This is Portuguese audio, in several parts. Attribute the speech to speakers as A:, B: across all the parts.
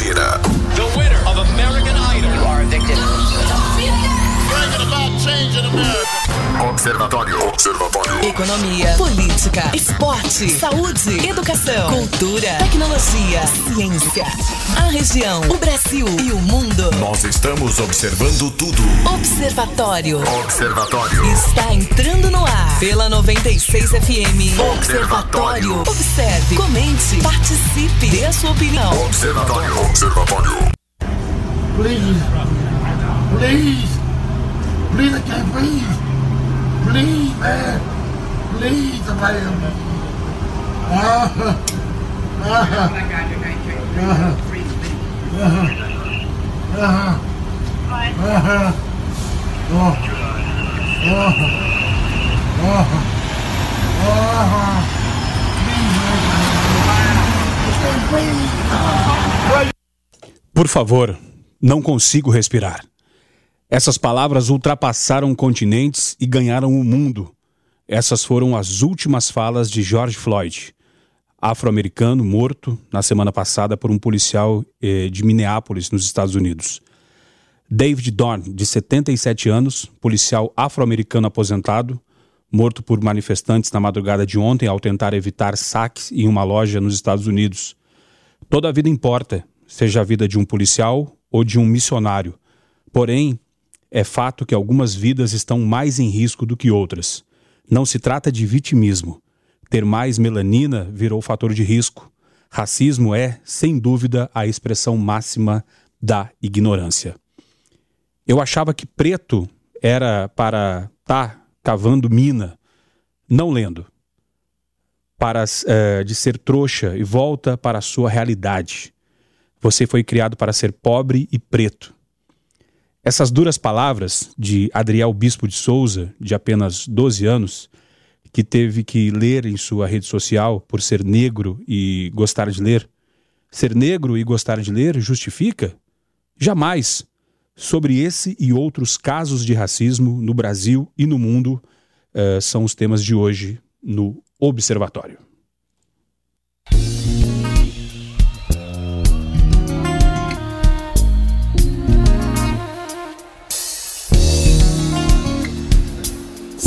A: Mentira.
B: The winner of American Idol.
C: You are a victim.
D: Bringing about change in America.
A: Observatório. Observatório.
E: Economia, política, esporte, saúde, educação, cultura, tecnologia, ciência. A região, o Brasil e o mundo.
A: Nós estamos observando tudo.
E: Observatório.
A: Observatório.
E: Está entrando no ar pela 96 FM. Observatório. Observe, comente, participe, dê a sua opinião.
A: Observatório. Observatório.
D: Please. Please. Please, I can't breathe. Please, man. Please, somebody help me. Ah. Ah. Ah. Ah. Ah. Oh. Oh. Oh. Oh.
F: Por favor, não consigo respirar. Essas palavras ultrapassaram continentes e ganharam o mundo. Essas foram as últimas falas de George Floyd, afro-americano morto na semana passada por um policial eh, de Minneapolis, nos Estados Unidos. David Dorn, de 77 anos, policial afro-americano aposentado, morto por manifestantes na madrugada de ontem ao tentar evitar saques em uma loja nos Estados Unidos. Toda a vida importa, seja a vida de um policial ou de um missionário. Porém, é fato que algumas vidas estão mais em risco do que outras. Não se trata de vitimismo. Ter mais melanina virou fator de risco. Racismo é, sem dúvida, a expressão máxima da ignorância. Eu achava que preto era para estar tá cavando mina, não lendo. Para uh, de ser trouxa e volta para a sua realidade. Você foi criado para ser pobre e preto. Essas duras palavras de Adriel Bispo de Souza, de apenas 12 anos, que teve que ler em sua rede social por ser negro e gostar de ler. Ser negro e gostar de ler justifica? Jamais. Sobre esse e outros casos de racismo no Brasil e no mundo uh, são os temas de hoje no Observatório.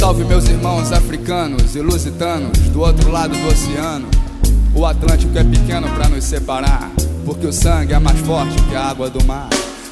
G: Salve meus irmãos africanos e lusitanos do outro lado do oceano. O Atlântico é pequeno para nos separar, porque o sangue é mais forte que a água do mar.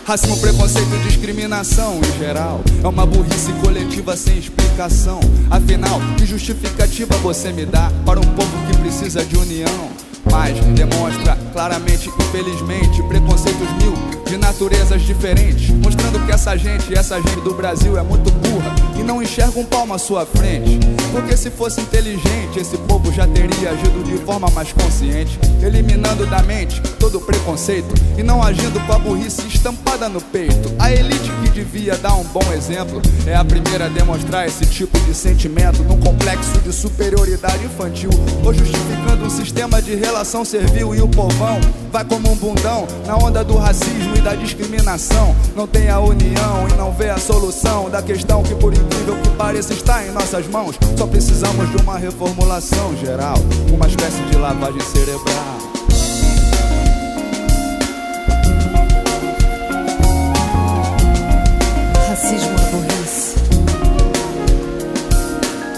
G: Racismo, preconceito e discriminação em geral É uma burrice coletiva sem explicação Afinal, que justificativa você me dá Para um povo que precisa de união? Mas demonstra claramente, infelizmente, preconceitos mil de naturezas diferentes, mostrando que essa gente, essa gente do Brasil é muito burra e não enxerga um palmo à sua frente. Porque se fosse inteligente, esse povo já teria agido de forma mais consciente, eliminando da mente todo preconceito e não agindo com a burrice estampada no peito. A elite que devia dar um bom exemplo é a primeira a demonstrar esse tipo de sentimento num complexo de superioridade infantil, ou justificando um sistema de relação servil e o povão vai como um bundão na onda do racismo e da discriminação. Não tem a união e não vê a solução da questão que, por incrível que pareça, está em nossas mãos. Só precisamos de uma reformulação geral, uma espécie de lavagem cerebral.
E: Racismo é burrice.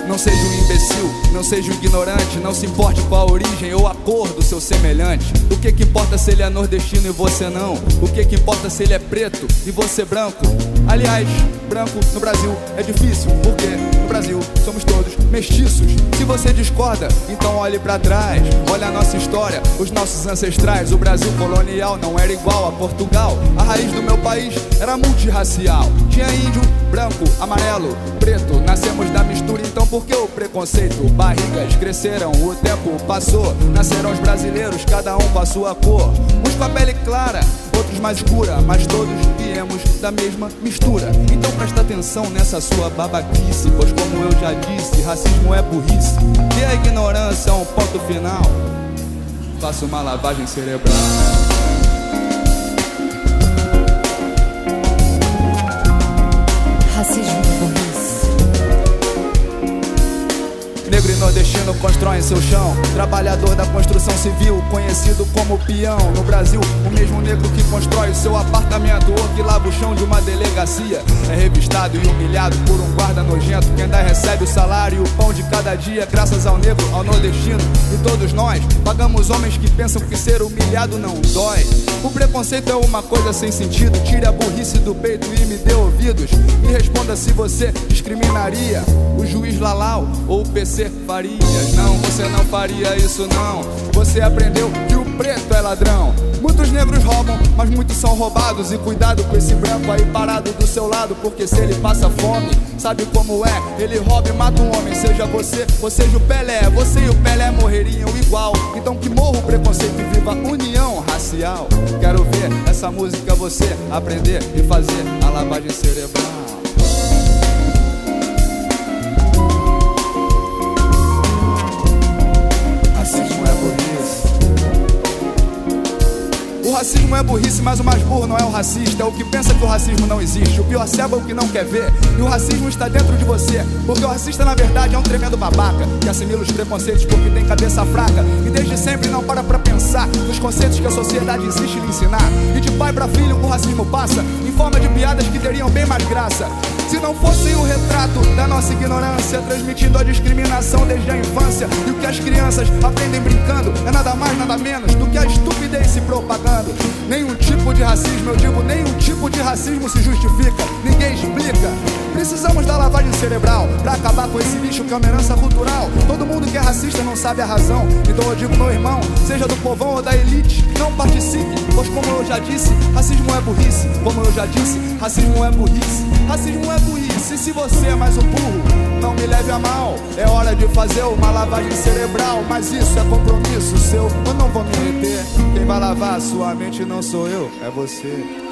G: Não seja um imbecil, não seja um ignorante, não se importe com a origem ou a cor do seu semelhante. O que que importa se ele é nordestino e você não? O que que importa se ele é preto e você branco? Aliás, branco no Brasil é difícil, porque no Brasil somos todos mestiços. Se você discorda, então olhe para trás. Olha a nossa história, os nossos ancestrais. O Brasil colonial não era igual a Portugal. A raiz do meu país era multirracial. Tinha índio, branco, amarelo, preto. Nascemos da mistura, então por que o preconceito? Barrigas cresceram, o tempo passou. Nasceram os brasileiros, cada um com a sua cor. Uns com a pele clara, outros mais escura, mas todos viemos da mesma mistura. Então presta atenção nessa sua babaquice, pois como eu já disse, racismo é burrice. E a ignorância é um ponto final. Faça uma lavagem cerebral. Negro e nordestino constrói seu chão. Trabalhador da construção civil, conhecido como peão. No Brasil, o mesmo negro que constrói seu apartamento ou que lava o chão de uma delegacia. É revistado e humilhado por um guarda nojento que ainda recebe o salário e o pão de cada dia, graças ao negro, ao nordestino. E todos nós pagamos homens que pensam que ser humilhado não dói. O preconceito é uma coisa sem sentido. Tire a burrice do peito e me dê ouvidos. E responda se você discriminaria o juiz Lalau ou o PC Farias. Não, você não faria isso não. Você aprendeu que o preto é ladrão. Muitos negros roubam, mas muitos são roubados. E cuidado com esse branco aí parado do seu lado, porque se ele passa fome, sabe como é? Ele rouba e mata um homem, seja você ou seja o Pelé. Você e o Pelé morreriam igual. Então que morra o preconceito e viva a união racial. Quero ver essa música você aprender e fazer a lavagem cerebral. Racismo é burrice, mas o mais burro não é o racista. É o que pensa que o racismo não existe. O pior cego é o que não quer ver. E o racismo está dentro de você. Porque o racista, na verdade, é um tremendo babaca. Que assimila os preconceitos porque tem cabeça fraca. E desde sempre não para pra pensar nos conceitos que a sociedade insiste em ensinar. E de pai para filho, o racismo passa forma de piadas que teriam bem mais graça. Se não fosse o retrato da nossa ignorância, transmitindo a discriminação desde a infância, e o que as crianças aprendem brincando é nada mais, nada menos do que a estupidez se propagando. Nenhum tipo de racismo, eu digo, nenhum tipo de racismo se justifica, ninguém explica. Precisamos da lavagem cerebral pra acabar com esse lixo que é uma herança cultural. Todo mundo que é racista não sabe a razão. Então eu digo, meu irmão, seja do povão ou da elite, não participe, pois como eu já disse, racismo é burrice. Como eu já disse, racismo é burrice. Racismo é burrice. E se você é mais um burro, não me leve a mal. É hora de fazer uma lavagem cerebral, mas isso é compromisso seu. Eu não vou me meter. Quem vai lavar a sua mente não sou eu, é você.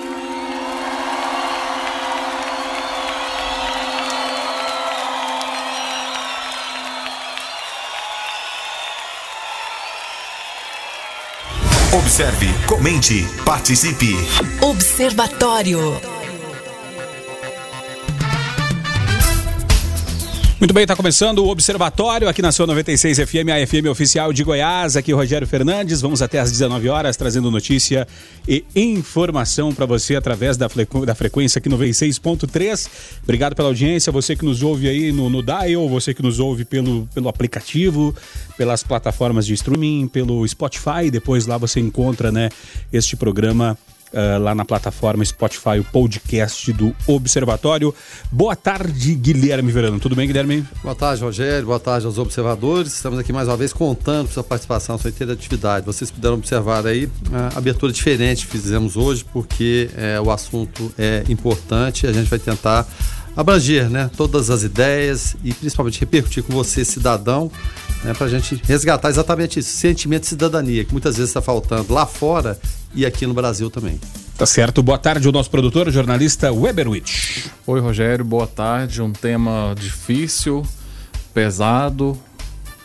A: Observe, comente, participe.
E: Observatório.
F: Muito bem, está começando o Observatório aqui na sua 96 FM, a FM oficial de Goiás. Aqui Rogério Fernandes. Vamos até às 19 horas trazendo notícia e informação para você através da, da frequência aqui no 96.3. Obrigado pela audiência, você que nos ouve aí no, no Dial, você que nos ouve pelo, pelo aplicativo, pelas plataformas de streaming, pelo Spotify. Depois lá você encontra né, este programa Uh, lá na plataforma Spotify, o podcast do Observatório. Boa tarde, Guilherme Verano. Tudo bem, Guilherme?
C: Boa tarde, Rogério. Boa tarde aos observadores. Estamos aqui mais uma vez contando sua participação, sua interatividade. Vocês puderam observar aí a abertura diferente que fizemos hoje, porque é, o assunto é importante. A gente vai tentar abranger né, todas as ideias e principalmente repercutir com você, cidadão, né, para a gente resgatar exatamente isso, sentimento de cidadania, que muitas vezes está faltando lá fora e aqui no Brasil também.
F: Tá certo. Boa tarde, o nosso produtor, o jornalista Weberwitch.
H: Oi, Rogério. Boa tarde. Um tema difícil, pesado,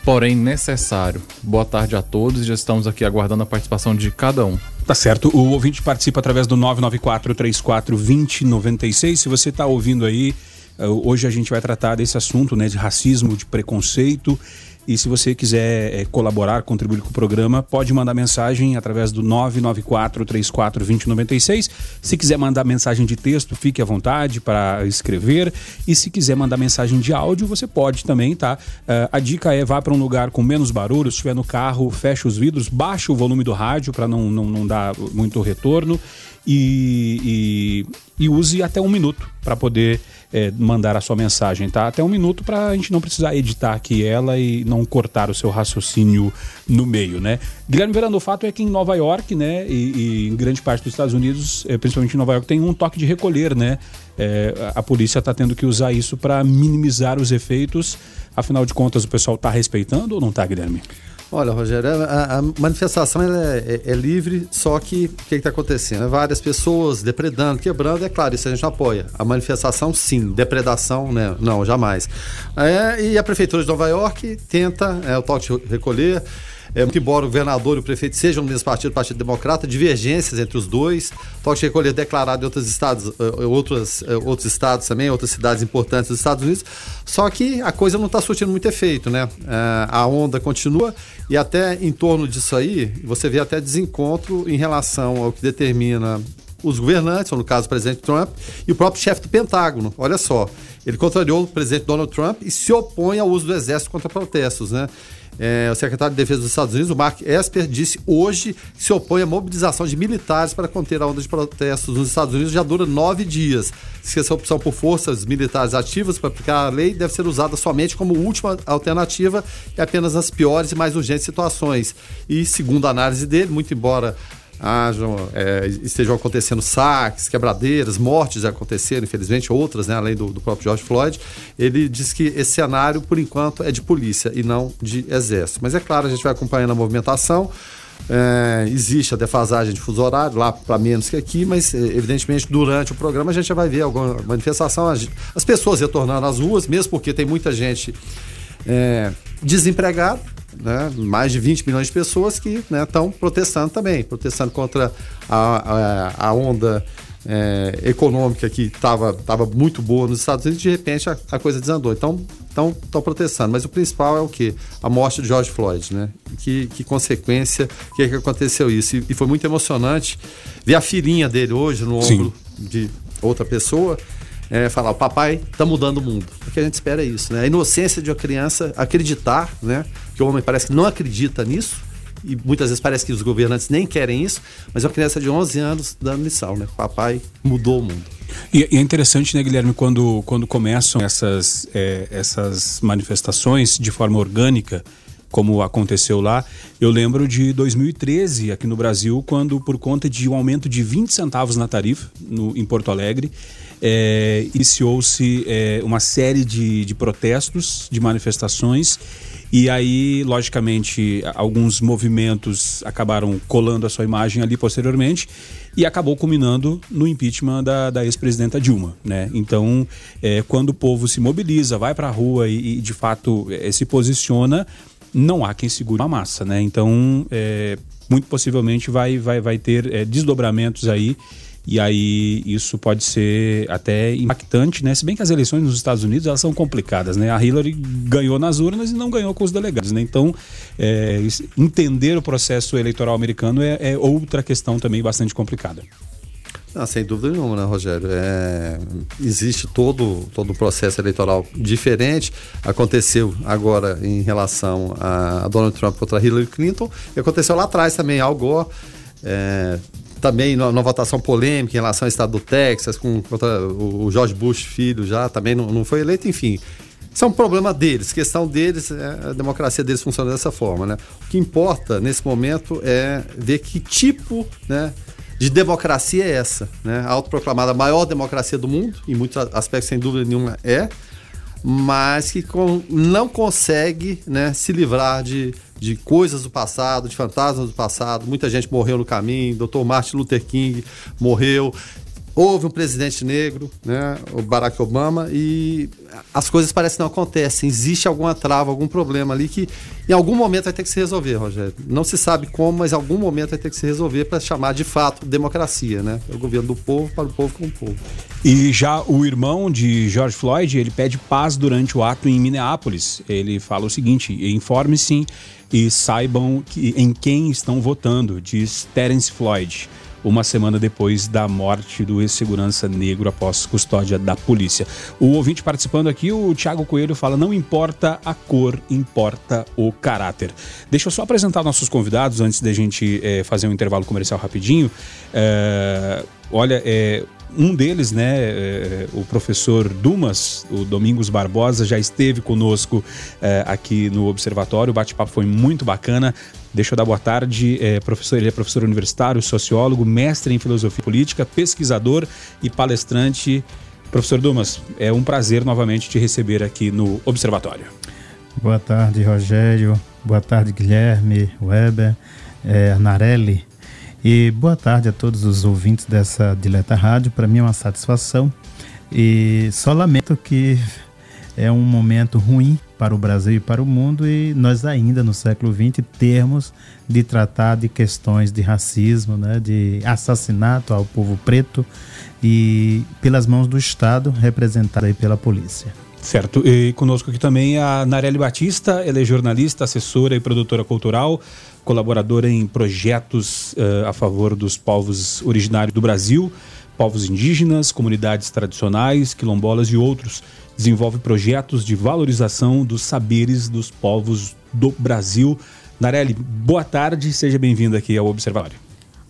H: porém necessário. Boa tarde a todos. Já estamos aqui aguardando a participação de cada um.
F: Tá certo. O ouvinte participa através do 994-34-2096. Se você está ouvindo aí, hoje a gente vai tratar desse assunto, né, de racismo, de preconceito. E se você quiser é, colaborar, contribuir com o programa, pode mandar mensagem através do 994-34-2096. Se quiser mandar mensagem de texto, fique à vontade para escrever. E se quiser mandar mensagem de áudio, você pode também, tá? Uh, a dica é vá para um lugar com menos barulho. Se estiver no carro, feche os vidros, baixe o volume do rádio para não, não, não dar muito retorno. E, e, e use até um minuto para poder é, mandar a sua mensagem, tá? Até um minuto para a gente não precisar editar aqui ela e não cortar o seu raciocínio no meio, né? Guilherme Verano, o fato é que em Nova York, né, e, e em grande parte dos Estados Unidos, é, principalmente em Nova York, tem um toque de recolher, né? É, a polícia está tendo que usar isso para minimizar os efeitos. Afinal de contas, o pessoal está respeitando ou não está, Guilherme?
C: Olha, Rogério, a, a manifestação é, é, é, livre, só que o que está acontecendo? É várias pessoas depredando, quebrando, é claro, isso a gente não apoia. A manifestação, sim, depredação, né? não, jamais. É, e a Prefeitura de Nova York tenta, é, o toque de recolher, É, embora o governador e o prefeito sejam do mesmo partido, Partido Democrata, divergências entre os dois. Toque de recolher declarado em outros estados, uh, outros, uh, outros estados também, outras cidades importantes dos Estados Unidos. Só que a coisa não está surtindo muito efeito, né? A onda continua e até em torno disso aí, você vê até desencontro em relação ao que determina os governantes, ou no caso o presidente Trump, e o próprio chefe do Pentágono. Olha só, ele contrariou o presidente Donald Trump e se opõe ao uso do exército contra protestos, né? É, o secretário de Defesa dos Estados Unidos, o Mark Esper, disse hoje que se opõe à mobilização de militares para conter a onda de protestos nos Estados Unidos já dura nove dias. Que essa opção por forças militares ativas para aplicar a lei deve ser usada somente como última alternativa e apenas nas piores e mais urgentes situações. E, segundo a análise dele, muito embora hajam, é, estejam acontecendo saques, quebradeiras, mortes aconteceram, infelizmente, outras, né, além do, do, próprio George Floyd. Ele diz que esse cenário, por enquanto, é de polícia e não de exército. Mas é claro, a gente vai acompanhando a movimentação. É, existe a defasagem de fuso horário lá para menos que aqui, mas é, evidentemente durante o programa a gente já vai ver alguma manifestação, as, as pessoas retornando às ruas, mesmo porque tem muita gente é, desempregada, né, mais de 20 milhões de pessoas que estão né, protestando também, protestando contra a, a, a onda é, econômica que estava tava muito boa nos Estados Unidos, de repente a, a coisa desandou. Então, estão protestando. Mas o principal é o que? A morte de George Floyd, né? Que, que consequência, que, é que aconteceu isso? E, e, foi muito emocionante ver a filhinha dele hoje no ombro Sim. de outra pessoa é, falar, o papai está mudando o mundo. Que a gente espera é isso, né? A inocência de uma criança acreditar, né? Que o homem parece que não acredita nisso, e muitas vezes parece que os governantes nem querem isso, mas é uma criança de 11 anos dando lição, né? Papai mudou o mundo.
F: E, e é interessante, né, Guilherme, quando, quando começam essas, é, essas manifestações de forma orgânica, como aconteceu lá. Eu lembro de 2013, aqui no Brasil, quando, por conta de um aumento de 20 centavos na tarifa no, em Porto Alegre, é, iniciou-se é, uma série de, de protestos, de manifestações. E aí, logicamente, alguns movimentos acabaram colando a sua imagem ali posteriormente e acabou culminando no impeachment da, da ex-presidenta Dilma. Né? Então, é, quando o povo se mobiliza, vai para a rua e, e, de fato é, se posiciona, não há quem segure a massa. Né? Então, é, muito possivelmente vai, vai, vai ter é, desdobramentos aí e aí isso pode ser até impactante, né? Se bem que as eleições nos Estados Unidos elas são complicadas, né? A Hillary ganhou nas urnas e não ganhou com os delegados, né? Então, é, entender o processo eleitoral americano é, é outra questão também bastante complicada.
C: Ah, sem dúvida nenhuma, né, Rogério? É, existe todo, todo um processo eleitoral diferente. Aconteceu agora em relação a Donald Trump contra Hillary Clinton e aconteceu lá atrás também, Al Gore. É, também numa votação polêmica em relação ao estado do Texas, com o George Bush filho já também não, não foi eleito, enfim. Isso é um problema deles, questão deles, é, a democracia deles funciona dessa forma, né? O que importa nesse momento é ver que tipo, né, de democracia é essa, né? A autoproclamada maior democracia do mundo, em muitos aspectos sem dúvida nenhuma é, mas que com, não consegue, né, se livrar de de coisas do passado, de fantasmas do passado. Muita gente morreu no caminho. Dr. Martin Luther King morreu. Houve um presidente negro, né, o Barack Obama, e as coisas parecem que não acontecem. Existe alguma trava, algum problema ali que em algum momento vai ter que se resolver, Rogério. Não se sabe como, mas em algum momento vai ter que se resolver para chamar de fato democracia, né? É o governo do povo para o povo com o povo.
F: E já o irmão de George Floyd, ele pede paz durante o ato em Minneapolis. Ele fala o seguinte: informe-se e saibam que, em quem estão votando, diz Terence Floyd uma semana depois da morte do ex-segurança negro após custódia da polícia. O ouvinte participando aqui, o Thiago Coelho, fala: não importa a cor, importa o caráter. Deixa eu só apresentar nossos convidados antes da gente é, fazer um intervalo comercial rapidinho. É, olha, é, um deles, né, é, o professor Dumas, o Domingos Barbosa, já esteve conosco é, aqui no Observatório. O bate-papo foi muito bacana. Deixa eu dar boa tarde. É, professor, ele é professor universitário, sociólogo, mestre em filosofia política, pesquisador e palestrante. Professor Dumas, é um prazer novamente te receber aqui no Observatório.
I: Boa tarde, Rogério. Boa tarde, Guilherme, Weber, é, Anarelli. E boa tarde a todos os ouvintes dessa Dileta Rádio. Para mim é uma satisfação. E só lamento que é um momento ruim para o Brasil e para o mundo e nós ainda no século XX termos de tratar de questões de racismo, né, de assassinato ao povo preto e pelas mãos do Estado representado aí pela polícia.
F: Certo. E conosco aqui também a Nareli Batista, ela é jornalista, assessora e produtora cultural, colaboradora em projetos uh, a favor dos povos originários do Brasil, povos indígenas, comunidades tradicionais, quilombolas e outros. Desenvolve projetos de valorização dos saberes dos povos do Brasil. Nareli, boa tarde, seja bem-vinda aqui ao Observatório.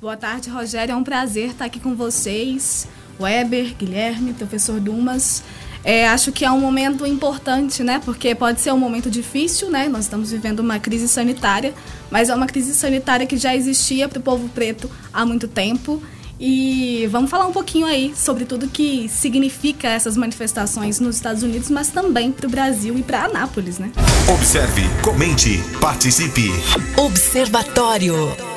J: Boa tarde, Rogério. É um prazer estar aqui com vocês. Weber, Guilherme, professor Dumas. É, acho que é um momento importante, né? Porque pode ser um momento difícil, né? Nós estamos vivendo uma crise sanitária, mas é uma crise sanitária que já existia para o povo preto há muito tempo. E vamos falar um pouquinho aí sobre tudo que significa essas manifestações nos Estados Unidos, mas também para o Brasil e para Anápolis, né?
A: Observe, comente, participe.
E: Observatório.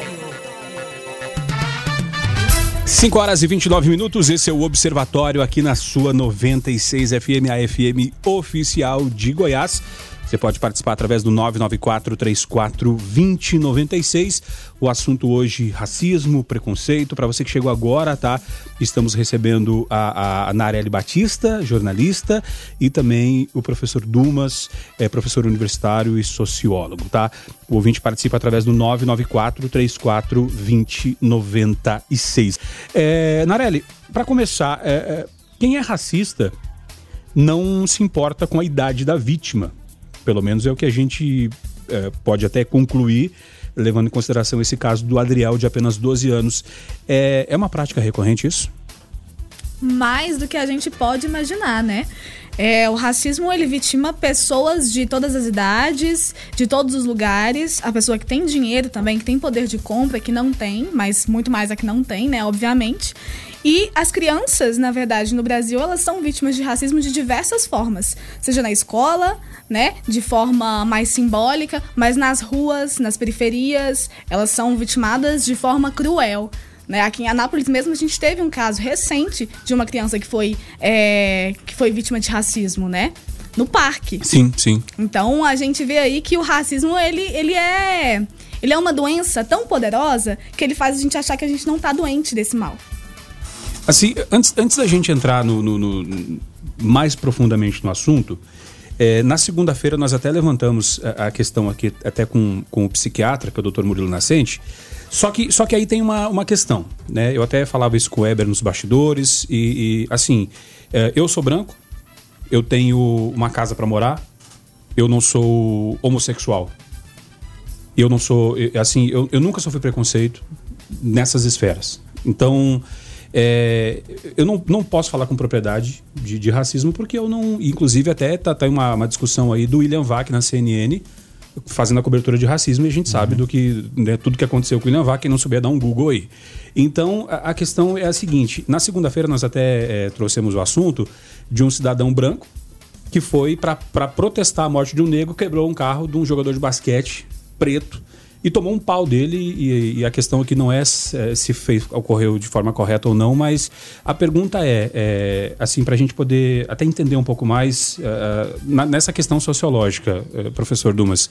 F: 5 horas e 29 minutos, esse é o Observatório aqui na sua 96 FM, a FM oficial de Goiás. Você pode participar através do 994 34 2096. O assunto hoje, racismo, preconceito. Para você que chegou agora, tá? Estamos recebendo a, a Batista, jornalista, e também o professor Dumas, é, professor universitário e sociólogo, tá? O ouvinte participa através do 994 34 2096. É, Nareli, para começar, é, é, quem é racista não se importa com a idade da vítima pelo menos é o que a gente é, pode até concluir, levando em consideração esse caso do Adriel, de apenas 12 anos. É, é uma prática recorrente isso?
J: Mais do que a gente pode imaginar, né? É, o racismo ele vitima pessoas de todas as idades, de todos os lugares. A pessoa que tem dinheiro também, que tem poder de compra, que não tem, mas muito mais a que não tem, né? Obviamente. E as crianças, na verdade, no Brasil, elas são vítimas de racismo de diversas formas, seja na escola, né, de forma mais simbólica, mas nas ruas, nas periferias, elas são vitimadas de forma cruel. Né? Aqui em Anápolis mesmo a gente teve um caso recente de uma criança que foi, é, que foi vítima de racismo, né? No parque.
F: Sim, sim.
J: Então a gente vê aí que o racismo ele, ele é ele é uma doença tão poderosa que ele faz a gente achar que a gente não tá doente desse mal.
F: Assim, antes, antes da gente entrar no, no, no mais profundamente no assunto, é, na segunda-feira nós até levantamos a, a, questão aqui, até com, com o psiquiatra, que é o Dr. Murilo Nascente. Só que, só que aí tem uma, uma questão, né? Eu até falava isso com o Weber nos bastidores e, e assim, é, eu sou branco, eu tenho uma casa para morar, eu não sou homossexual. Eu não sou, assim, eu, eu nunca sofri preconceito nessas esferas. Então, é, eu não, não posso falar com propriedade de, de, racismo porque eu não. Inclusive, até tá, tá uma, uma discussão aí do William Vac na CNN fazendo a cobertura de racismo e a gente uhum. sabe do que né, tudo que aconteceu com o William Vac, quem não souber dar um Google aí. Então a, a questão é a seguinte: na segunda-feira nós até é, trouxemos o assunto de um cidadão branco que foi para protestar a morte de um negro, quebrou um carro de um jogador de basquete preto e tomou um pau dele. E, e a questão aqui não é, é se fez, ocorreu de forma correta ou não, mas a pergunta é, é assim, para a gente poder até entender um pouco mais uh, na, nessa questão sociológica, uh, professor Dumas,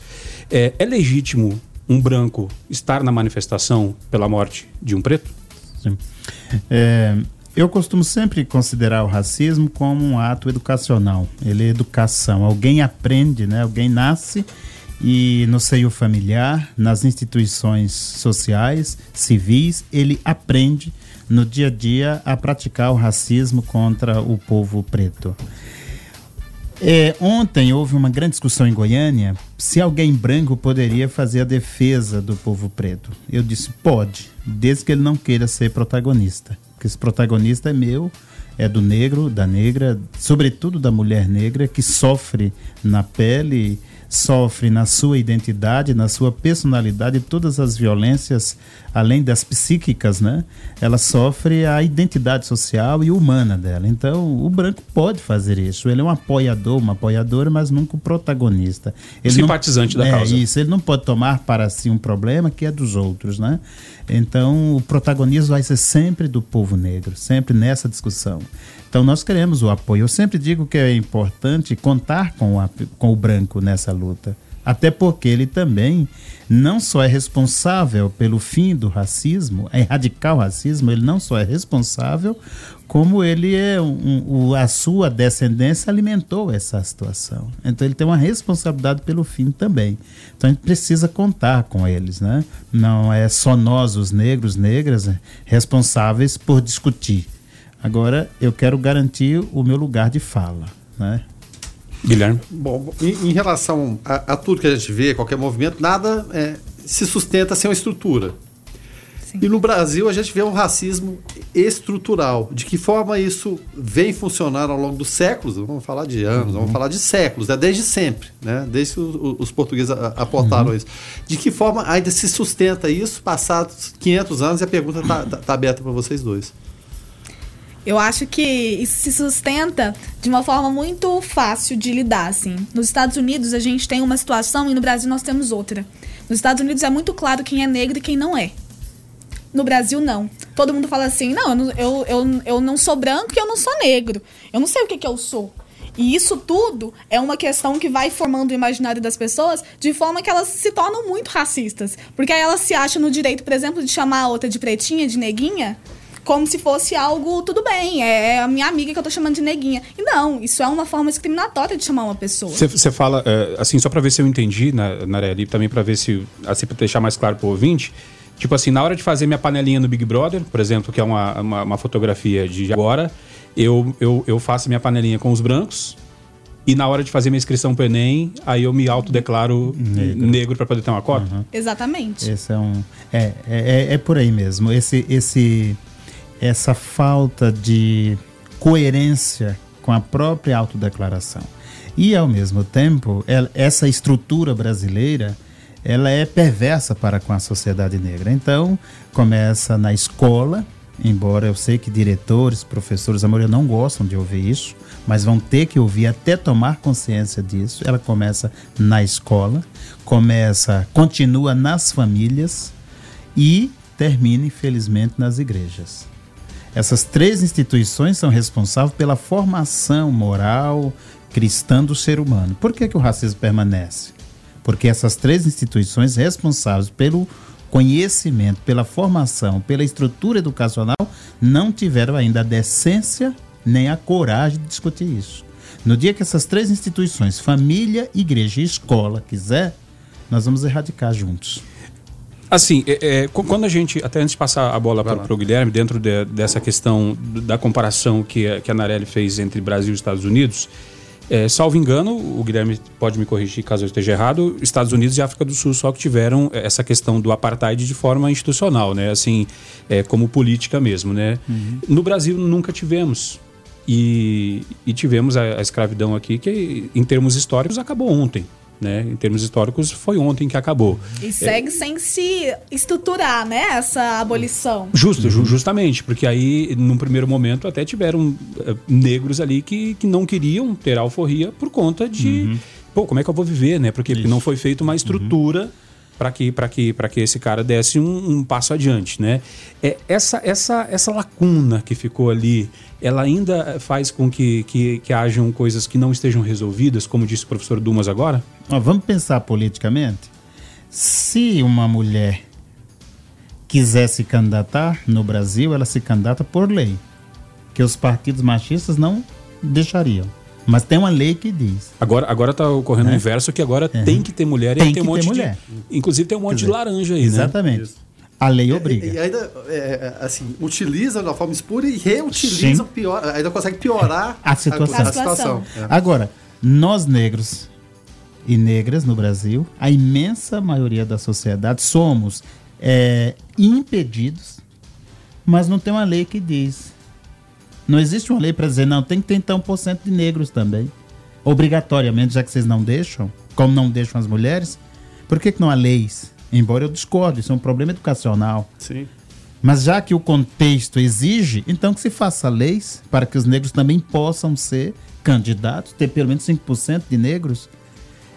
F: é, é legítimo um branco estar na manifestação pela morte de um preto?
I: Sim. É, eu costumo sempre considerar o racismo como um ato educacional. Ele é educação. Alguém aprende, né? Alguém nasce e no seio familiar, nas instituições sociais, civis, ele aprende no dia a dia a praticar o racismo contra o povo preto. É, ontem houve uma grande discussão em Goiânia se alguém branco poderia fazer a defesa do povo preto. Eu disse: pode, desde que ele não queira ser protagonista. Porque esse protagonista é meu, é do negro, da negra, sobretudo da mulher negra, que sofre na pele sofre na sua identidade, na sua personalidade, todas as violências, além das psíquicas, né? Ela sofre a identidade social e humana dela. Então, o branco pode fazer isso. Ele é um apoiador, uma apoiadora, mas nunca o protagonista. Ele
F: Simpatizante
I: não,
F: da
I: é,
F: causa.
I: Isso, ele não pode tomar para si um problema que é dos outros, né? Então, o protagonismo vai ser sempre do povo negro, sempre nessa discussão. Então nós queremos o apoio. Eu sempre digo que é importante contar com, a, com o branco nessa luta. Até porque ele também não só é responsável pelo fim do racismo, é erradicar o racismo, ele não só é responsável, como ele é um, um, a sua descendência alimentou essa situação. Então ele tem uma responsabilidade pelo fim também. Então a gente precisa contar com eles, né? Não é só nós, os negros, negras, responsáveis por discutir. Agora eu quero garantir o meu lugar de fala, né?
F: Guilherme?
C: Bom, em, em relação a, a, tudo que a gente vê, qualquer movimento, nada é, se sustenta sem uma estrutura. Sim. E no Brasil a gente vê um racismo estrutural. De que forma isso vem funcionando ao longo dos séculos? Vamos falar de anos, uhum. vamos falar de séculos, né? desde sempre, né? desde que os, os portugueses aportaram uhum. isso. De que forma ainda se sustenta isso passados 500 anos? E a pergunta está tá, tá aberta para vocês dois.
J: Eu acho que isso se sustenta de uma forma muito fácil de lidar, assim. Nos Estados Unidos a gente tem uma situação e no Brasil nós temos outra. Nos Estados Unidos é muito claro quem é negro e quem não é. No Brasil, não. Todo mundo fala assim: não, eu, eu, eu não sou branco e eu não sou negro. Eu não sei o que, que eu sou. E isso tudo é uma questão que vai formando o imaginário das pessoas de forma que elas se tornam muito racistas. Porque aí elas se acham no direito, por exemplo, de chamar a outra de pretinha, de neguinha, como se fosse algo, tudo bem, é, é a minha amiga que eu tô chamando de neguinha. E não, isso é uma forma discriminatória de chamar uma pessoa.
F: Você fala, é, assim, só para ver se eu entendi, na, na e também para ver se, assim, para deixar mais claro pro ouvinte, tipo assim, na hora de fazer minha panelinha no Big Brother, por exemplo, que é uma, uma, uma fotografia de agora, eu, eu, eu faço minha panelinha com os brancos, e na hora de fazer minha inscrição para o Enem, aí eu me autodeclaro negro, negro para poder ter uma cota? Uhum.
J: Exatamente.
I: Esse é um. É, é, é por aí mesmo. Esse, esse essa falta de coerência com a própria autodeclaração. E, ao mesmo tempo, ela, essa estrutura brasileira ela é perversa para com a sociedade negra. Então, começa na escola, embora eu sei que diretores, professores, a maioria não gostam de ouvir isso, mas vão ter que ouvir até tomar consciência disso. Ela começa na escola, começa, continua nas famílias e termina, infelizmente, nas igrejas. Essas três instituições são responsáveis pela formação moral cristã do ser humano. Por que, que o racismo permanece? Porque essas três instituições responsáveis pelo conhecimento, pela formação, pela estrutura educacional, não tiveram ainda a decência nem a coragem de discutir isso. No dia que essas três instituições, família, igreja e escola, quiser, nós vamos erradicar juntos.
F: Assim, é, é, quando a gente, até antes de passar a bola para o Guilherme, dentro de, dessa questão da comparação que, a, que a Narelli fez entre Brasil e Estados Unidos, é, salvo engano, o Guilherme pode me corrigir caso eu esteja errado, Estados Unidos e África do Sul só que tiveram essa questão do apartheid de forma institucional, né? Assim, é, como política mesmo, né? Uhum. No Brasil nunca tivemos. E, e tivemos a, a escravidão aqui que, em termos históricos, acabou ontem. Né? Em termos históricos, foi ontem que acabou.
J: E segue é, sem se estruturar, né? Essa abolição.
F: Justo, uhum. justamente, porque aí, num primeiro momento, até tiveram uh, negros ali que, que não queriam ter alforria por conta de. Uhum. Pô, como é que eu vou viver, né? Porque, porque não foi feita uma estrutura. Uhum para que, que, que esse cara desse um, um, passo adiante, né? É, essa, essa, essa lacuna que ficou ali, ela ainda faz com que, que, que hajam coisas que não estejam resolvidas, como disse o professor Dumas agora?
I: vamos pensar politicamente. Se uma mulher quiser se candidatar no Brasil, ela se candidata por lei, que os partidos machistas não deixariam. Mas tem uma lei que diz.
F: Agora agora está ocorrendo é. o inverso que agora é. tem que ter mulher
I: tem e
F: tem
I: um monte mulher.
F: de inclusive tem um monte dizer, de laranja aí,
I: exatamente. né? Exatamente. A lei obriga.
C: E, e ainda, é, é, assim, utiliza de uma forma espúria e reutiliza, pior, ainda consegue piorar
I: a, a situação. A, a situação. É. Agora, nós negros e negras no Brasil, a imensa maioria da sociedade, somos é, impedidos, mas não tem uma lei que diz não existe uma lei para dizer, não, tem que ter então um por cento de negros também. Obrigatoriamente, já que vocês não deixam, como não deixam as mulheres, por que, que não há leis? Embora eu discorde, isso é um problema educacional.
C: Sim.
I: Mas já que o contexto exige, então que se faça leis para que os negros também possam ser candidatos, ter pelo menos 5% de negros.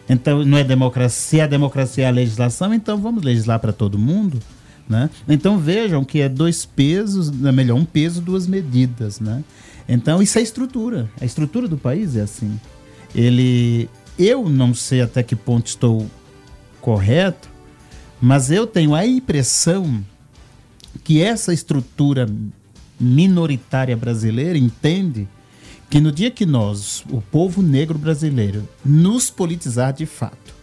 I: Então, não é democracia, a democracia é a legislação, então vamos legislar para todo mundo. Né? Então vejam que é dois pesos, é melhor, um peso, duas medidas. Né? Então, isso é estrutura. A estrutura do país é assim. Ele. Eu não sei até que ponto estou correto, mas eu tenho a impressão que essa estrutura minoritária brasileira entende que no dia que nós, o povo negro brasileiro, nos politizar de fato,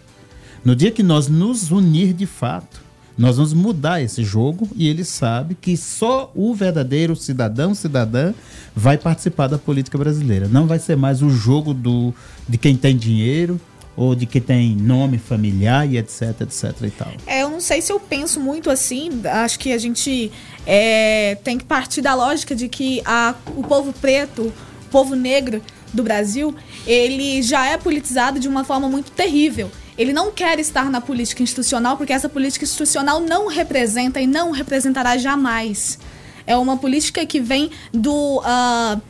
I: no dia que nós nos unir de fato, nós vamos mudar esse jogo e ele sabe que só o verdadeiro cidadão, cidadã, vai participar da política brasileira. Não vai ser mais o jogo do, de quem tem dinheiro ou de quem tem nome familiar e etc, etc e tal.
J: É, eu não sei se eu penso muito assim. Acho que a gente é, tem que partir da lógica de que a, o povo preto, o povo negro do Brasil, ele já é politizado de uma forma muito terrível. Ele não quer estar na política institucional porque essa política institucional não representa e não representará jamais. É uma política que vem do. Uh,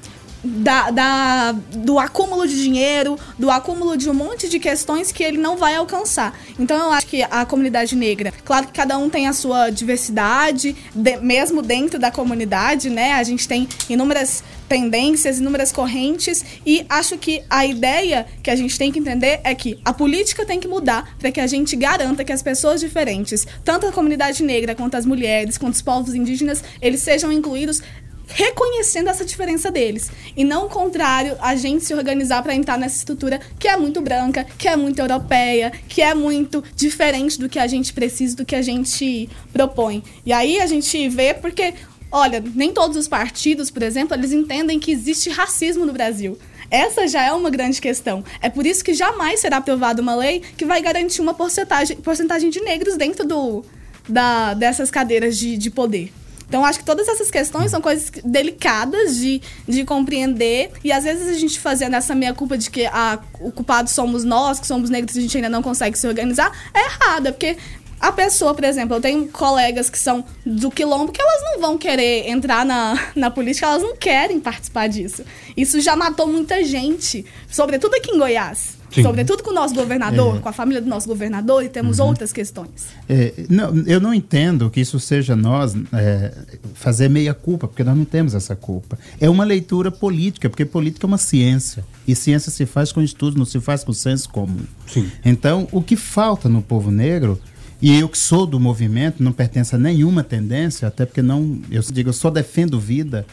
J: da, da, do acúmulo de dinheiro, do acúmulo de um monte de questões que ele não vai alcançar. Então eu acho que a comunidade negra, claro que cada um tem a sua diversidade, de, mesmo dentro da comunidade, né? A gente tem inúmeras tendências, inúmeras correntes e acho que a ideia que a gente tem que entender é que a política tem que mudar para que a gente garanta que as pessoas diferentes, tanto a comunidade negra quanto as mulheres, quanto os povos indígenas, eles sejam incluídos reconhecendo essa diferença deles. E não o contrário, a gente se organizar para entrar nessa estrutura que é muito branca, que é muito europeia, que é muito diferente do que a gente precisa, do que a gente propõe. E aí a gente vê porque, olha, nem todos os partidos, por exemplo, eles entendem que existe racismo no Brasil. Essa já é uma grande questão. É por isso que jamais será aprovada uma lei que vai garantir uma porcentagem, porcentagem de negros dentro do, da, dessas cadeiras de, de poder. Então, acho que todas essas questões são coisas delicadas de, de compreender. E às vezes a gente fazendo essa meia culpa de que ah, o culpado somos nós, que somos negros e a gente ainda não consegue se organizar, é errada, porque a pessoa, por exemplo, eu tenho colegas que são do quilombo que elas não vão querer entrar na, na política, elas não querem participar disso. Isso já matou muita gente, sobretudo aqui em Goiás. Sim. Sobretudo com o nosso governador, é. com a família do nosso governador, e temos uhum. outras questões.
I: É, não, eu não entendo que isso seja nós é, fazer meia culpa, porque nós não temos essa culpa. É uma leitura política, porque política é uma ciência. E ciência se faz com estudos, não se faz com senso comum. Sim. Então, o que falta no povo negro e eu que sou do movimento, não pertenço a nenhuma tendência, até porque não, eu digo, eu só defendo vida.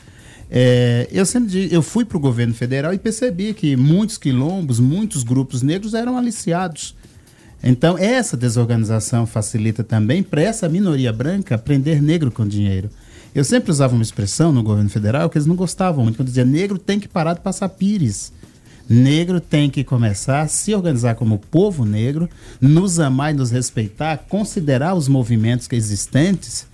I: É, eu sempre digo, eu fui para o governo federal e percebi que muitos quilombos, muitos grupos negros eram aliciados. Então, essa desorganização facilita também para essa minoria branca aprender negro com dinheiro. Eu sempre usava uma expressão no governo federal que eles não gostavam muito, quando dizia negro tem que parar de passar pires. Negro tem que começar a se organizar como povo negro, nos amar e nos respeitar, considerar os movimentos existentes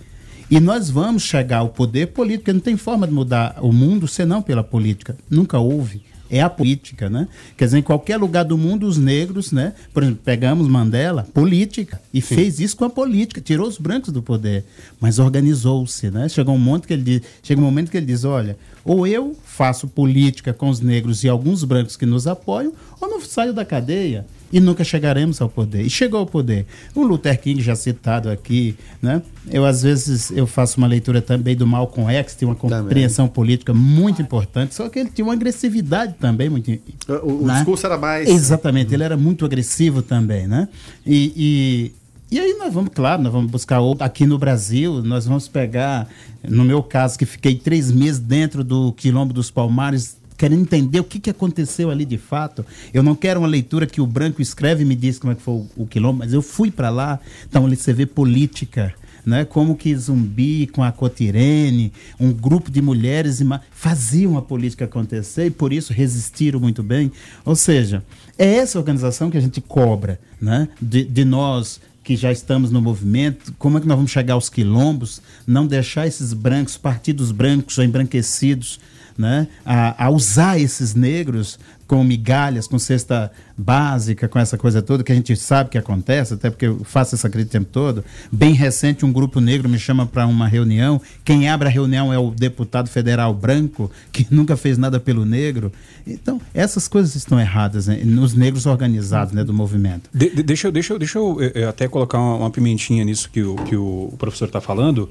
I: e nós vamos chegar ao poder político, porque não tem forma de mudar o mundo senão pela política. Nunca houve. É a política, né? Quer dizer, em qualquer lugar do mundo, os negros, né? Por exemplo, pegamos Mandela, política. E Sim. fez isso com a política, tirou os brancos do poder. Mas organizou-se, né? Chegou um momento que ele diz, chega um momento que ele diz, olha, ou eu faço política com os negros e alguns brancos que nos apoiam, ou não saio da cadeia e nunca chegaremos ao poder. E chegou ao poder. O Luther King, já citado aqui, né? Eu, às vezes, eu faço uma leitura também do Malcolm X, tem uma compreensão também. política muito importante, só que ele tinha uma agressividade também muito...
C: O, o né? discurso era mais...
I: Exatamente, ele era muito agressivo também, né? E, e e aí nós vamos, claro, nós vamos buscar outro. Aqui no Brasil, nós vamos pegar, no meu caso, que fiquei três meses dentro do Quilombo dos Palmares, querendo entender o que, que aconteceu ali de fato. Eu não quero uma leitura que o branco escreve e me diz como é que foi o, quilombo, mas eu fui para lá, então ali você vê política. Né? Como que Zumbi com a Cotirene, um grupo de mulheres faziam a política acontecer e por isso resistiram muito bem. Ou seja, é essa organização que a gente cobra, né? de, de nós que já estamos no movimento, como é que nós vamos chegar aos quilombos, não deixar esses brancos, partidos brancos ou embranquecidos, né, a, a usar esses negros com migalhas, com cesta básica, com essa coisa toda que a gente sabe que acontece, até porque eu faço essa crítica o tempo todo. Bem recente, um grupo negro me chama para uma reunião. Quem abre a reunião é o deputado federal branco, que nunca fez nada pelo negro. Então, essas coisas estão erradas né, nos negros organizados né, do movimento.
F: De, deixa, deixa, deixa eu eh, eh, até colocar uma, uma, pimentinha nisso que o, que o professor está falando.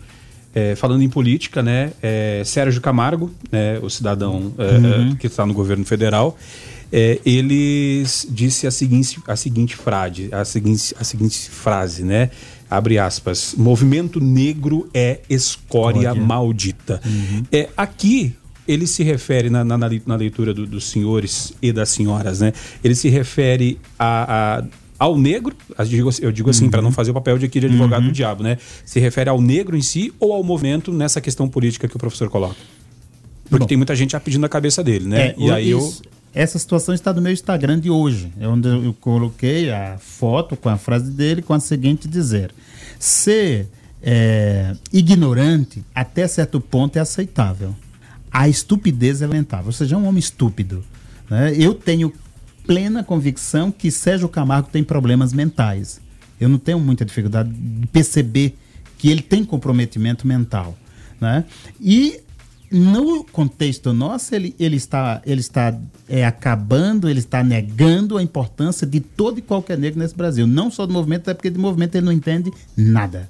F: É, falando em política, né? é, Sérgio Camargo, né, o cidadão é,
I: Uhum.
F: que está no governo federal, é, ele disse a seguinte, a seguinte frase, a seguinte, a seguinte frase, né? Abre aspas. Movimento negro é escória
I: Escória.
F: maldita. É, aqui ele se refere na, na- na lei- na leitura do- dos senhores e das senhoras, né? Ele se refere a- ao negro, eu digo, eu digo assim, para não fazer o papel de aqui de advogado do diabo, né? Se refere ao negro em si ou ao movimento nessa questão política que o professor coloca? Porque
I: Bom.
F: tem muita gente já pedindo a cabeça dele, né?
I: É,
F: e aí eu.
I: isso- Essa situação está no meu Instagram de hoje, é onde eu coloquei a foto com a frase dele com a seguinte dizer: ser é, ignorante até certo ponto é aceitável. A estupidez é lamentável. Ou seja, é um homem estúpido. né? Eu tenho plena convicção que Sérgio Camargo tem problemas mentais. Eu não tenho muita dificuldade de perceber que ele tem comprometimento mental. Né? E no contexto nosso, ele, ele está, ele está é, acabando, ele está negando a importância de todo e qualquer negro nesse Brasil. Não só do movimento, até porque de movimento ele não entende nada.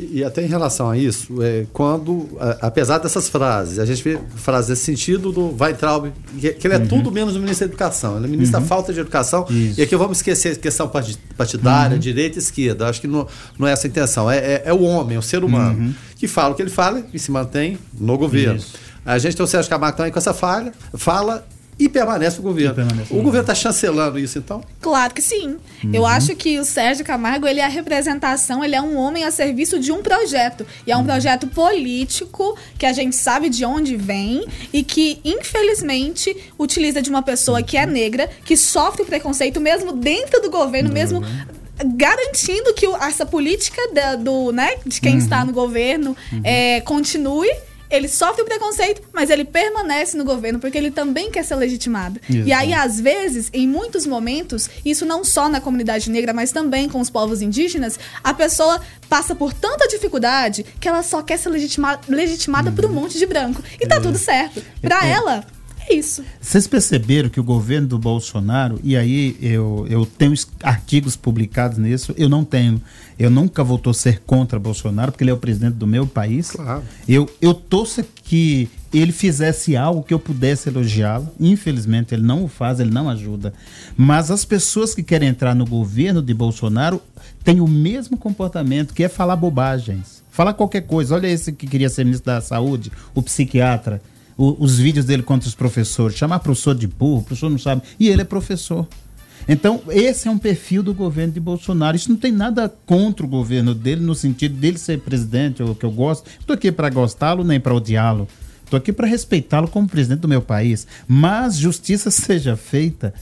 C: E, e até em relação a isso, é, quando, a- apesar dessas frases, a gente vê frases nesse sentido do Weintraub, que, que ele é tudo menos o ministro da Educação. Ele é ministro da falta de educação.
I: Isso.
C: E aqui vamos esquecer a questão parti- partidária, direita e esquerda. Acho que não, não é essa a intenção. É, é, é o homem, o ser humano, que fala o que ele fala e se mantém no governo.
I: Isso.
C: A gente tem o Sérgio Camargo também com essa falha, fala e permanece no governo.
I: Permanece
C: o
I: no
C: governo está chancelando isso, então?
J: Claro que sim. Eu acho que o Sérgio Camargo, ele é a representação, ele é um homem a serviço de um projeto. E é um projeto político que a gente sabe de onde vem e que, infelizmente, utiliza de uma pessoa que é negra, que sofre preconceito mesmo dentro do governo, mesmo garantindo que o- essa política da- do, né, de quem está no governo é, continue. Ele sofre o preconceito, mas ele permanece no governo porque ele também quer ser legitimado. E aí, às vezes, em muitos momentos, isso não só na comunidade negra, mas também com os povos indígenas, a pessoa passa por tanta dificuldade que ela só quer ser legitima- legitimada por um monte de branco. E tá tudo certo. Pra
I: É.
J: ela, é isso.
I: Vocês perceberam que o governo do Bolsonaro, e aí eu, eu tenho artigos publicados nisso, eu não tenho. Eu nunca vou torcer contra Bolsonaro, porque ele é o presidente do meu país.
C: Claro.
I: Eu, eu torço que ele fizesse algo que eu pudesse elogiá-lo. Infelizmente, ele não o faz, ele não ajuda. Mas as pessoas que querem entrar no governo de Bolsonaro têm o mesmo comportamento, que é falar bobagens. Falar qualquer coisa. Olha esse que queria ser ministro da Saúde, o psiquiatra. O- os vídeos dele contra os professores. Chamar professor de burro, professor não sabe. E ele é professor. Então, esse é um perfil do governo de Bolsonaro. Isso não tem nada contra o governo dele, no sentido dele ser presidente, o que eu gosto. Estou aqui para gostá-lo nem para odiá-lo. Estou aqui para respeitá-lo como presidente do meu país. Mas justiça seja feita.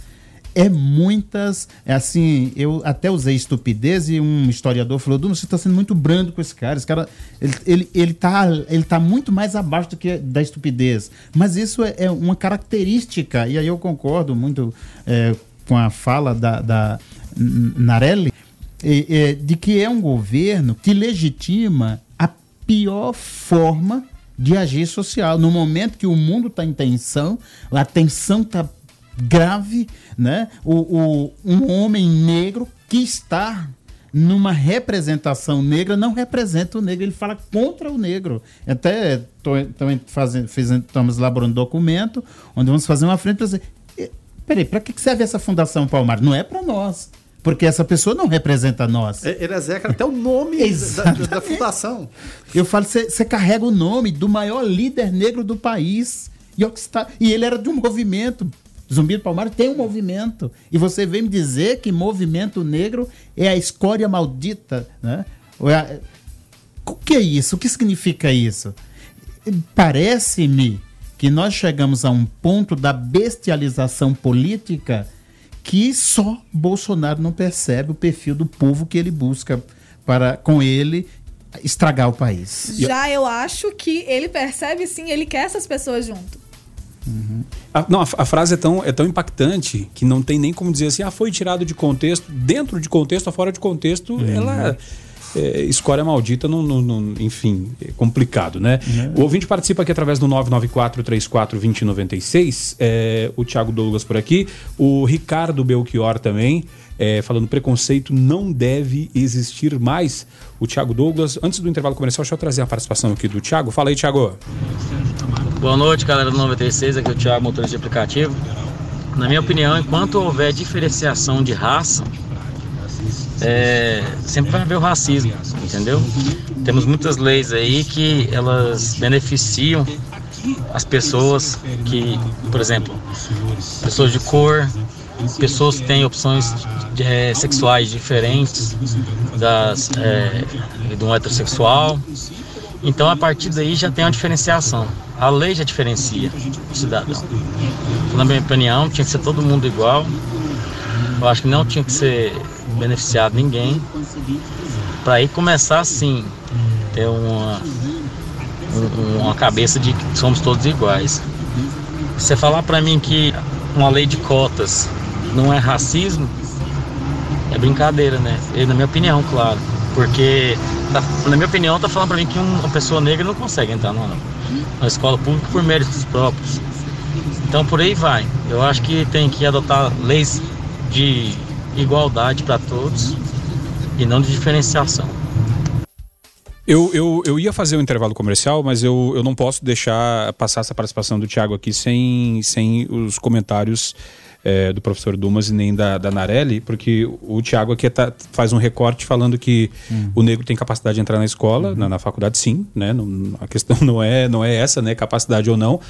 I: É muitas. É assim, eu até usei estupidez e um historiador falou: Duma, você está sendo muito brando com esse cara. Esse cara, ele, ele, ele, tá, ele tá muito mais abaixo do que da estupidez. Mas isso é, é uma característica, e aí eu concordo muito é, com a fala da, da Narelli, é, é, de que é um governo que legitima a pior forma de agir social. No momento que o mundo está em tensão, a tensão está grave, né? O, o- um homem negro que está numa representação negra não representa o negro, ele fala contra o negro. Até também fazendo, estamos elaborando um documento onde vamos fazer uma frente para dizer, "Eh, peraí, para que serve essa Fundação Palmares? Não é para nós, porque essa pessoa não representa nós.
C: É, Ele execa até o nome da, da fundação.
I: Eu falo, você carrega o nome do maior líder negro do país. E ele era de um movimento. Zumbi do Palmares tem um movimento. E você vem me dizer que movimento negro é a escória maldita. Né? É O que é isso? O que significa isso? Parece-me que nós chegamos a um ponto da bestialização política que só Bolsonaro não percebe o perfil do povo que ele busca para, com ele, estragar o país.
J: Já eu acho que ele percebe sim, ele quer essas pessoas junto.
F: A, não, a, a frase é tão, é tão impactante que não tem nem como dizer assim, ah, foi tirado de contexto, dentro de contexto ou fora de contexto, ela, é, escória maldita, não, não- não- enfim, é complicado, né? O ouvinte participa aqui através do 994-34-2096. É, o Thiago Douglas por aqui. O Ricardo Belchior também. É, falando preconceito não deve existir mais. O Thiago Douglas, antes do intervalo comercial, deixa eu trazer a participação aqui do Thiago. Fala aí, Thiago.
K: Boa noite, galera do 96, aqui é o Thiago, motorista de aplicativo. Na minha opinião, enquanto houver diferenciação de raça, é, sempre vai haver o racismo, entendeu? Temos muitas leis aí que elas beneficiam as pessoas que, por exemplo, pessoas de cor, pessoas têm opções é, sexuais diferentes das, é, de um heterossexual. Então, a partir daí já tem uma diferenciação. A lei já diferencia o cidadão. Na minha opinião, tinha que ser todo mundo igual. Eu acho que não tinha que ser beneficiado ninguém. Para aí começar assim, ter uma, um- uma cabeça de que somos todos iguais. Você falar para mim que uma lei de cotas não é racismo, é brincadeira, né? E, na minha opinião, claro. Porque, tá- na minha opinião, tá falando pra mim que um- uma pessoa negra não consegue entrar numa, numa escola pública por méritos próprios. Então, por aí vai. Eu acho que tem que adotar leis de igualdade para todos e não de diferenciação.
F: Eu, eu, eu ia fazer o intervalo comercial, mas eu, eu não posso deixar passar essa participação do Thiago aqui sem, sem os comentários eh, do professor Dumas e nem da, da Narelli, porque o Thiago aqui tá- faz um recorte falando que o negro tem capacidade de entrar na escola, na, na faculdade sim, né? Não- a questão não é, não é essa, né? Capacidade ou não.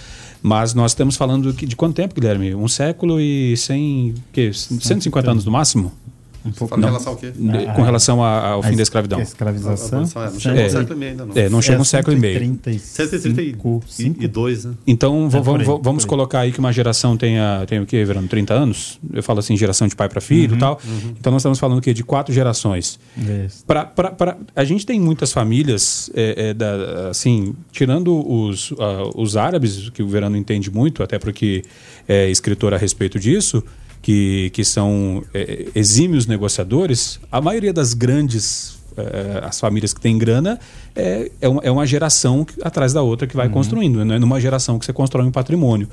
F: Mas nós estamos falando que- de quanto tempo, Guilherme? Um século e cem, que, 150 anos no máximo?
C: Um pouco em relação ao quê?
F: De- Com relação a- ao
I: A
F: fim da
I: es-
F: escravidão.
I: a escravização?
C: A é, não chegou um século e meio ainda não.
F: É, não chega um
I: É,
F: século e meio.
C: 132, né?
F: Então
I: É,
F: vamos,
I: aí,
F: vamos- colocar aí que uma geração tenha, tem o quê, Verano? 30 anos? Eu falo assim, geração de pai para filho
I: Uhum,
F: e tal. Então nós estamos falando o quê? De quatro gerações. Pra, pra, pra- a gente tem muitas famílias, é, é, da, assim, tirando os, ah, os árabes, que o Verano entende muito, até porque é escritor a respeito disso, que, que são é, exímios negociadores, a maioria das grandes, é, as famílias que têm grana, é, é, uma, é geração que- atrás da outra que vai construindo, não é numa geração que você constrói um patrimônio.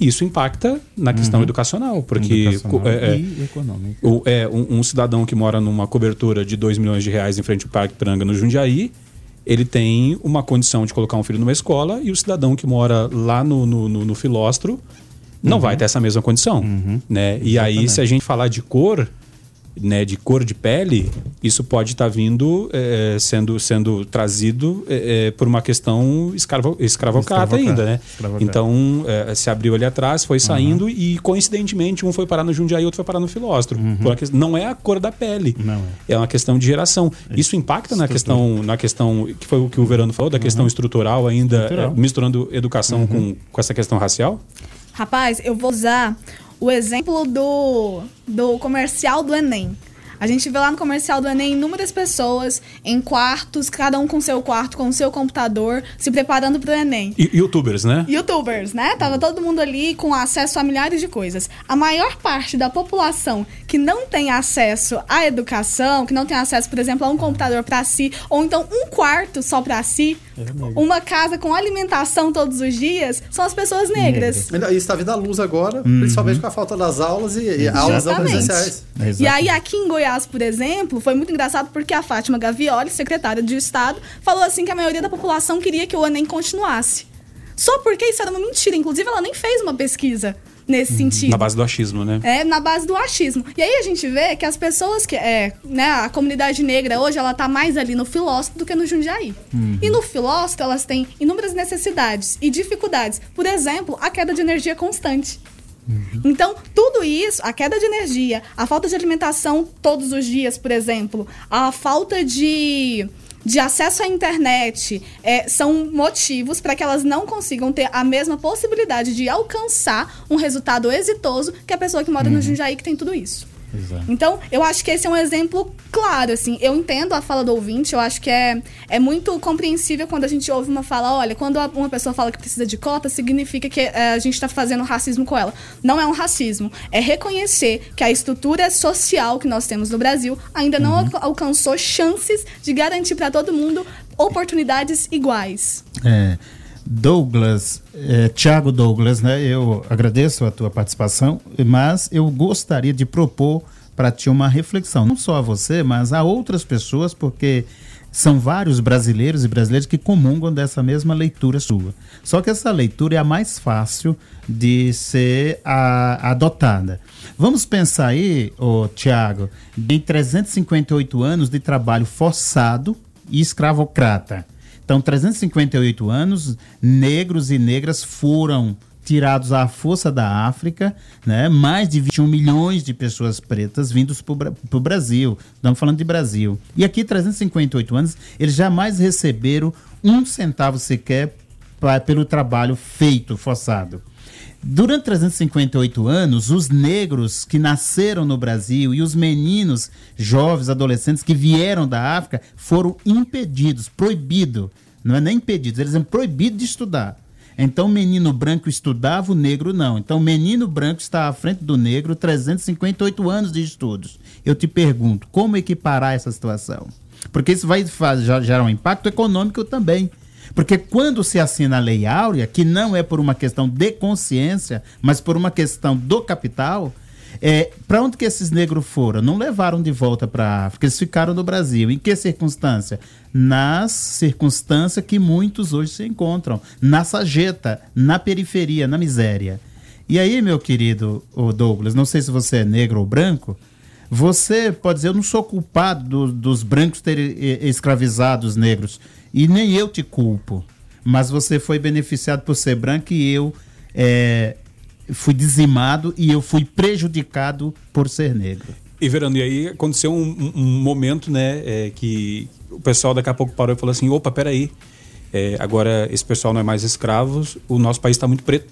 F: Isso impacta na questão
I: Uhum.
F: educacional, porque
I: Educacional
F: é, é,
I: e econômico.
F: o- é, um, um cidadão que mora numa cobertura de 2 milhões de reais em frente ao Parque Pranga, no Jundiaí, ele tem uma condição de colocar um filho numa escola e o cidadão que mora lá no, no, no- no Filóstro não vai ter essa mesma condição. Né? E aí, se a gente falar de cor, né, de cor de pele, isso pode estar vindo, eh, sendo, sendo trazido eh, por uma questão escravo, Escravocrata, ainda, né? Então, eh, se abriu ali atrás, foi saindo e, coincidentemente, um foi parar no Jundiaí e outro foi parar no Filóstro. Uma questão- não é a cor da pele.
I: Não
F: é. uma questão de geração. Isso impacta na questão, na questão, que foi o que o Verano falou, da questão estrutural ainda,
J: Estrutural.
F: misturando educação com, com essa questão racial?
J: Rapaz, eu vou usar o exemplo do, do comercial do Enem. A gente vê lá no comercial do Enem inúmeras pessoas em quartos, cada um com seu quarto, com seu computador, se preparando para o Enem.
F: E, youtubers, né?
J: Youtubers, né? Tava todo mundo ali com acesso a milhares de coisas. A maior parte da população que não tem acesso à educação, que não tem acesso, por exemplo, a um computador para si, ou então um quarto só para si, uma casa com alimentação todos os dias, são as pessoas negras.
C: Ainda- Isso está vindo à luz agora,
I: Uhum.
C: principalmente com a falta das aulas e, e aulas não
J: Exatamente.
C: presenciais.
J: E aí, aqui em Goiás, por exemplo, foi muito engraçado porque a Fátima Gavioli, secretária de Estado, falou assim que a maioria da população queria que o Enem continuasse. Só porque isso era uma mentira. Inclusive, ela nem fez uma pesquisa nesse sentido.
F: Na base do achismo, né?
J: É, na base do achismo. E aí a gente vê que as pessoas que. É, né, a comunidade negra hoje, ela tá mais ali no filósofo do que no Jundiaí.
L: Uhum.
J: E no filósofo, elas têm inúmeras necessidades e dificuldades. Por exemplo, a queda de energia constante. Então, tudo isso, a queda de energia, a falta de alimentação todos os dias, por exemplo, a falta de, de acesso à internet, é, são motivos para que elas não consigam ter a mesma possibilidade de alcançar um resultado exitoso que a pessoa que mora no Jundiaí que tem tudo isso.
I: Exato.
J: Então, eu acho que esse é um exemplo claro, assim. Eu entendo a fala do ouvinte, eu acho que é, é muito compreensível quando a gente ouve uma fala, olha, quando uma pessoa fala que precisa de cota, significa que eh, a gente está fazendo racismo com ela. Não é um racismo. É reconhecer que a estrutura social que nós temos no Brasil ainda não alca- alcançou chances de garantir para todo mundo oportunidades iguais.
I: É, Douglas, é, Tiago Douglas, né? Eu agradeço a tua participação, mas eu gostaria de propor para ti uma reflexão, não só a você, mas a outras pessoas, porque são vários brasileiros e brasileiras que comungam dessa mesma leitura sua. Só que essa leitura é a mais fácil de ser a- adotada. Vamos pensar aí, ô, Tiago, em 358 anos de trabalho forçado e escravocrata. Então, 358 anos, negros e negras foram tirados à força da África, né? mais de 21 milhões de pessoas pretas vindos para o Brasil. Estamos falando de Brasil. E aqui, 358 anos, eles jamais receberam um centavo sequer pa- pelo trabalho feito, forçado. Durante 358 anos, os negros que nasceram no Brasil e os meninos, jovens, adolescentes que vieram da África foram impedidos, proibidos, não é nem impedidos, eles eram proibidos de estudar. Então, o menino branco estudava, o negro não. Então, o menino branco está à frente do negro, 358 anos de estudos. Eu te pergunto, como equiparar essa situação? Porque isso vai gerar um impacto econômico também. Porque quando se assina a Lei Áurea, que não é por uma questão de consciência, mas por uma questão do capital, é, para onde que esses negros foram? Não levaram de volta para a África, eles ficaram no Brasil. Em que circunstância? Nas circunstâncias que muitos hoje se encontram, na sageta, na periferia, na miséria. E aí, meu querido Douglas, não sei se você é negro ou branco, você pode dizer, eu não sou culpado do- dos brancos terem eh, escravizado os negros. E nem eu te culpo. Mas você foi beneficiado por ser branco e eu eh, fui dizimado e eu fui prejudicado por ser negro.
F: E Verano, e aí aconteceu um, um- momento, né, é, que o pessoal daqui a pouco parou e falou assim, opa, peraí, é, agora esse pessoal não é mais escravos, o nosso país está muito preto.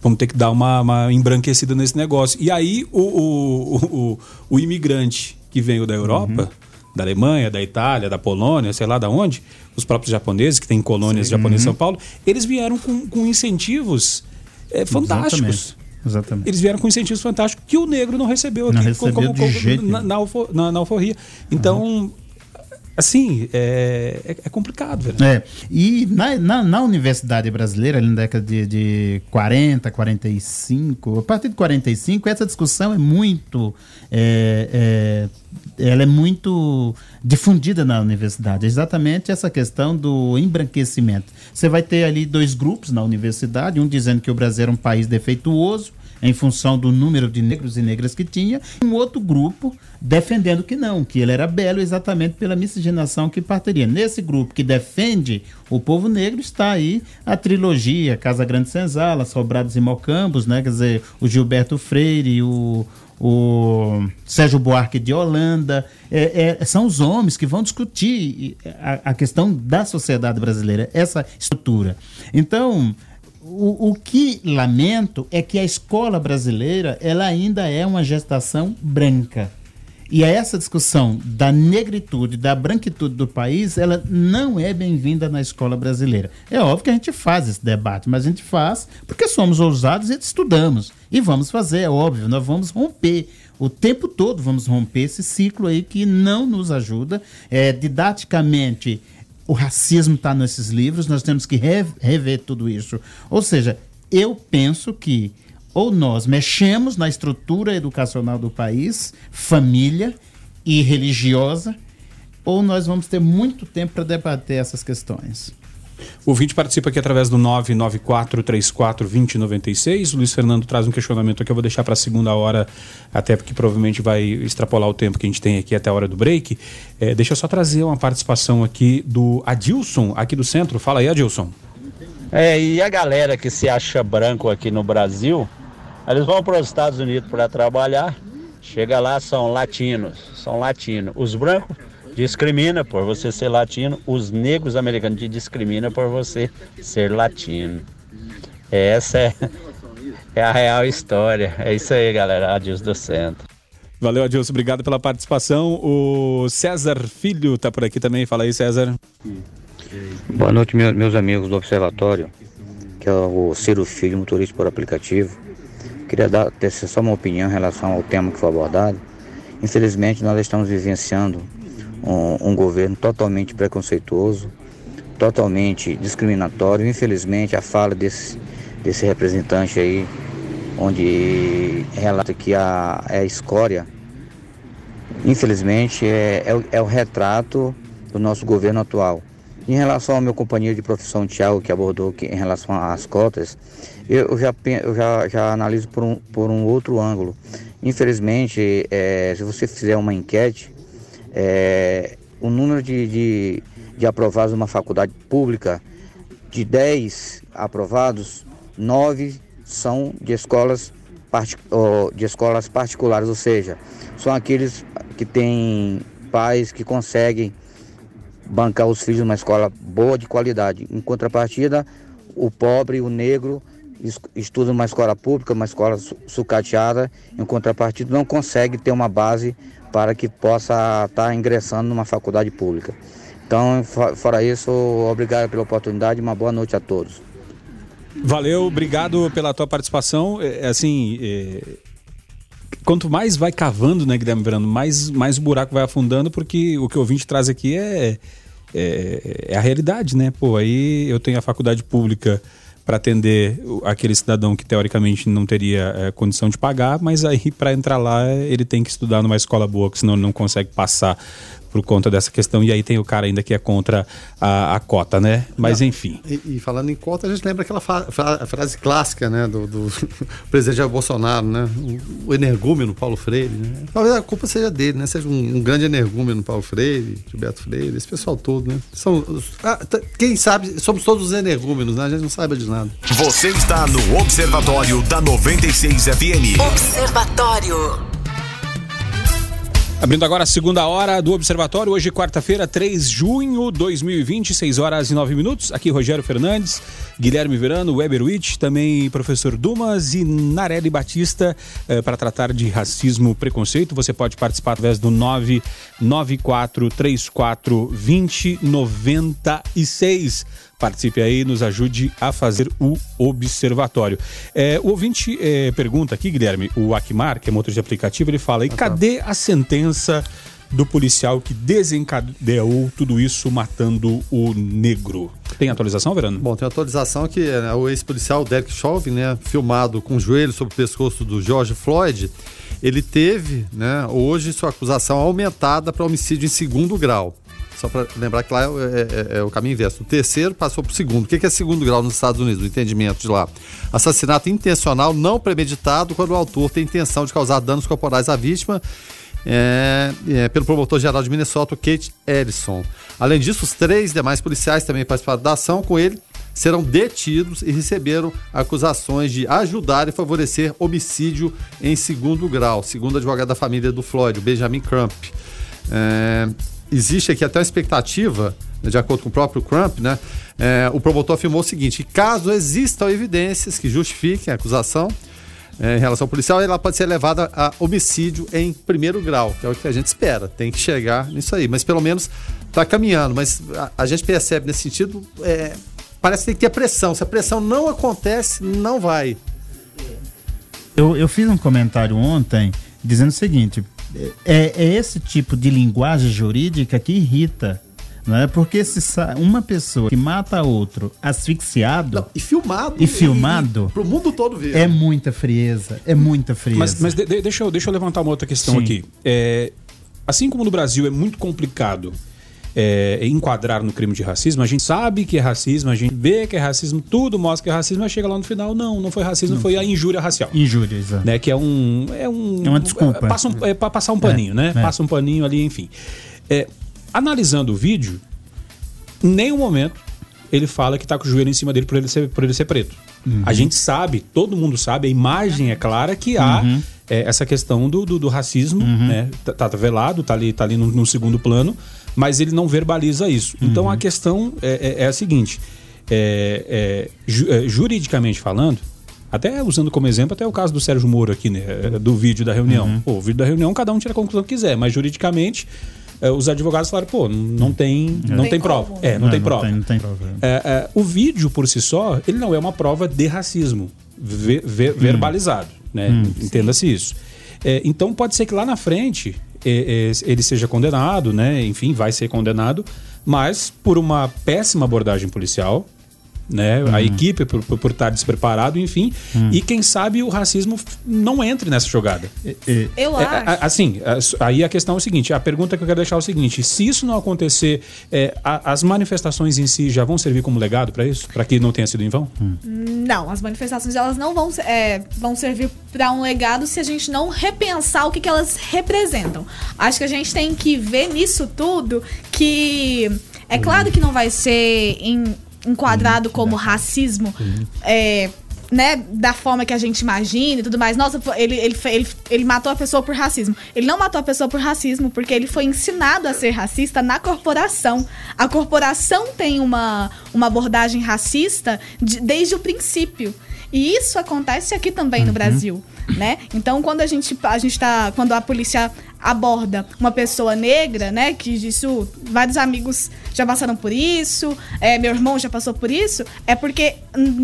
F: Vamos ter que dar uma, uma embranquecida nesse negócio. E aí o, o, o, o imigrante que veio da Europa, da Alemanha, da Itália, da Polônia, sei lá da onde, os próprios japoneses, que têm colônias japonesas em São Paulo, eles vieram com, com incentivos é, fantásticos.
I: Exatamente. Exatamente.
F: Eles vieram com incentivos fantásticos que o negro não recebeu
I: Não
F: aqui
I: recebeu de jeito
F: na,
I: nenhum.
F: na, na- na alforria. Então, assim, é, é, é complicado, velho.
I: É, e na, na, na universidade brasileira, ali na década de, de 40, 45, a partir de 45, essa discussão é muito. é, é, ela é muito difundida na universidade. Exatamente essa questão do embranquecimento. Você vai ter ali dois grupos na universidade, um dizendo que o Brasil era um país defeituoso, em função do número de negros e negras que tinha, um outro grupo defendendo que não, que ele era belo exatamente pela miscigenação que partiria. Nesse grupo que defende o povo negro está aí a trilogia Casa Grande Senzala, Sobrados e Mocambos, né? Quer dizer, o Gilberto Freire, o, o Sérgio Buarque de Holanda, é, é, são os homens que vão discutir a, a questão da sociedade brasileira, essa estrutura. Então, o, o que lamento é que a escola brasileira ela ainda é uma gestação branca. E essa discussão da negritude, da branquitude do país, ela não é bem-vinda na escola brasileira. É óbvio que a gente faz esse debate, mas a gente faz porque somos ousados e estudamos. E vamos fazer, é óbvio, nós vamos romper. O tempo todo vamos romper esse ciclo aí que não nos ajuda. É, didaticamente, o racismo está nesses livros, nós temos que re- rever tudo isso. Ou seja, eu penso que ou nós mexemos na estrutura educacional do país, família e religiosa, ou nós vamos ter muito tempo para debater essas questões.
F: O ouvinte participa aqui através do 994342096. O Luiz Fernando traz um questionamento aqui, eu vou deixar para a segunda hora, até porque provavelmente vai extrapolar o tempo que a gente tem aqui até a hora do break. É, deixa eu só trazer uma participação aqui do Adilson, aqui do centro. Fala aí, Adilson.
L: É, e a galera que se acha branco aqui no Brasil, eles vão para os Estados Unidos para trabalhar, chega lá, são latinos, são latinos. Os brancos discrimina por você ser latino, os negros americanos te discrimina por você ser latino. Essa é, é a real história. É isso aí, galera. Adios do centro.
F: Valeu, Adilson. Obrigado pela participação. O César Filho tá por aqui também. Fala aí, César.
M: Boa noite, meu- meus amigos do Observatório, que é o Ciro Filho, motorista por aplicativo. Queria dar ter só uma opinião em relação ao tema que foi abordado. Infelizmente, nós estamos vivenciando um, um governo totalmente preconceituoso, totalmente discriminatório. Infelizmente, a fala desse, desse representante aí, onde relata que a, é a escória, infelizmente, é, é, o- é o retrato do nosso governo atual. Em relação ao meu companheiro de profissão, Tiago, que abordou que, em relação às cotas, eu, já, eu já, já analiso por um, por um outro ângulo. Infelizmente, eh, se você fizer uma enquete, eh, o número de, de, de aprovados numa faculdade pública, de 10 aprovados, 9 são de escolas, de escolas particulares, ou seja, são aqueles que têm pais que conseguem bancar os filhos numa escola boa de qualidade. Em contrapartida, o pobre, o negro, es- estuda numa escola pública, uma escola su- sucateada, em contrapartida não consegue ter uma base para que possa estar ingressando numa faculdade pública. Então, fo- fora isso, obrigado pela oportunidade e uma boa noite a todos.
F: Valeu, obrigado pela tua participação. É, assim, é, quanto mais vai cavando, né, Guilherme Verano, mais, mais o buraco vai afundando, porque o que o ouvinte traz aqui é, é, é a realidade, né? Pô, aí eu tenho a faculdade pública para atender aquele cidadão que teoricamente não teria é, condição de pagar, mas aí para entrar lá ele tem que estudar numa escola boa, porque senão ele não consegue passar por conta dessa questão. E aí tem o cara ainda que é contra a, a cota, né? Mas
C: Não.
F: enfim.
C: E, e falando em cota, a gente lembra aquela fa- fra- frase clássica, né, do, do presidente Jair Bolsonaro, né, o, o energúmeno Paulo Freire, né? Talvez a culpa seja dele, né, seja um, um grande energúmeno Paulo Freire, Gilberto Freire, esse pessoal todo, né? São, os- ah, quem sabe, somos todos os energúmenos, né? A gente não saiba de nada.
A: Você está no Observatório da 96 FM.
E: Observatório.
F: Abrindo agora a segunda hora do Observatório, hoje quarta-feira, 3 de junho de 2020, 6 horas e 9 minutos. Aqui Rogério Fernandes, Guilherme Verano, Weber Witt, também professor Dumas e Narelli Batista eh, para tratar de racismo preconceito. Você pode participar através do 99434 2096. Participe aí, nos ajude a fazer o observatório. É, o ouvinte é, pergunta aqui, Guilherme, o Akmar, que é motor de aplicativo, ele fala: e cadê a sentença do policial que desencadeou tudo isso matando o negro? Tem atualização, Verano?
C: Bom, tem atualização que né, o ex-policial Derek Chauvin, né, filmado com o joelho sobre o pescoço do George Floyd, ele teve, né, hoje sua acusação aumentada para homicídio em segundo grau. Só para lembrar que lá é, é- é o caminho inverso. O terceiro passou para o segundo. O que é segundo grau nos Estados Unidos? O entendimento de lá. Assassinato intencional não premeditado quando o autor tem intenção de causar danos corporais à vítima é, é, pelo promotor-geral de Minnesota, Kate Ellison. Além disso, os três demais policiais também participaram da ação com ele, serão detidos e receberam acusações de ajudar e favorecer homicídio em segundo grau, segundo advogado da família do Floyd, Benjamin Crump. É, existe aqui até uma expectativa, né, de acordo com o próprio Crump, né? é, o promotor afirmou o seguinte: caso existam evidências que justifiquem a acusação, é, em relação ao policial, ela pode ser levada a homicídio em primeiro grau, que é o que a gente espera. Tem que chegar nisso aí, mas pelo menos está caminhando. Mas a, a gente percebe nesse sentido, é, parece que tem que ter pressão. Se a pressão não acontece, não vai.
I: Eu, eu fiz um comentário ontem dizendo o seguinte: é, é esse tipo de linguagem jurídica que irrita. Não é? Porque se uma pessoa que mata outro asfixiado
C: e filmado
I: e filmado
C: Pro mundo todo ver.
I: é muita frieza, é muita frieza.
F: Mas, mas de- de- deixa, eu, deixa eu levantar uma outra questão
I: Sim.
F: aqui. É, assim como no Brasil é muito complicado é, enquadrar no crime de racismo, a gente sabe que é racismo, a gente vê que é racismo, tudo mostra que é racismo, mas chega lá no final, não, não foi racismo, foi a injúria racial.
I: Injúria, exato.
F: Né, que é um. É, um,
I: É uma desculpa.
F: Passa um, é para passar um paninho,
I: É,
F: né?
I: é.
F: Passa um paninho ali, enfim. É, analisando o vídeo, em nenhum momento ele fala que tá com o joelho em cima dele por ele ser, por ele ser preto.
I: Uhum.
F: A gente sabe, todo mundo sabe, a imagem é clara que há
I: Uhum.
F: é, essa questão do, do, do racismo, né? Tá, tá velado, tá ali, tá ali no, no segundo plano, mas ele não verbaliza isso. Então
I: Uhum.
F: a questão é, é- é a seguinte: é, é, ju- é, juridicamente falando, Até usando como exemplo até o caso do Sérgio Moro aqui, né? Do vídeo da reunião.
I: Uhum.
F: Pô, o vídeo da reunião, cada um tira a conclusão que quiser, mas juridicamente os advogados falaram, pô, não tem, não tem,
I: Tem
F: prova.
I: como.
F: É, não,
I: Não,
F: tem
I: não
F: prova.
I: tem- não tem prova.
F: É, é, o vídeo por si só, ele não é uma prova de racismo ve- ve- verbalizado, né?
I: Hum.
F: Entenda-se isso. É, então pode ser que lá na frente é, é, ele seja condenado, né? Enfim, vai ser condenado, mas por uma péssima abordagem policial, né? A equipe por, por, por estar despreparado, enfim, e quem sabe o racismo não entre nessa jogada.
J: Eu
F: É,
J: acho.
F: Assim, aí a questão é o seguinte: a pergunta que eu quero deixar é o seguinte: se isso não acontecer, é, a- as manifestações em si já vão servir como legado para isso? Para que não tenha sido em vão?
J: Não, as manifestações elas não vão, é, vão servir para um legado se a gente não repensar o que, que elas representam. Acho que a gente tem que ver nisso tudo que é claro que não vai ser em- enquadrado como racismo. É, né, da forma que a gente imagina e tudo mais. Nossa, ele, ele, ele, ele matou a pessoa por racismo. Ele não matou a pessoa por racismo porque ele foi ensinado a ser racista na corporação. A corporação tem uma, uma abordagem racista de- desde o princípio. E isso acontece aqui também no Brasil, né? Então, quando a gente a gente tá quando a polícia aborda uma pessoa negra, né, que isso vários amigos já passaram por isso, é, meu irmão já passou por isso, é porque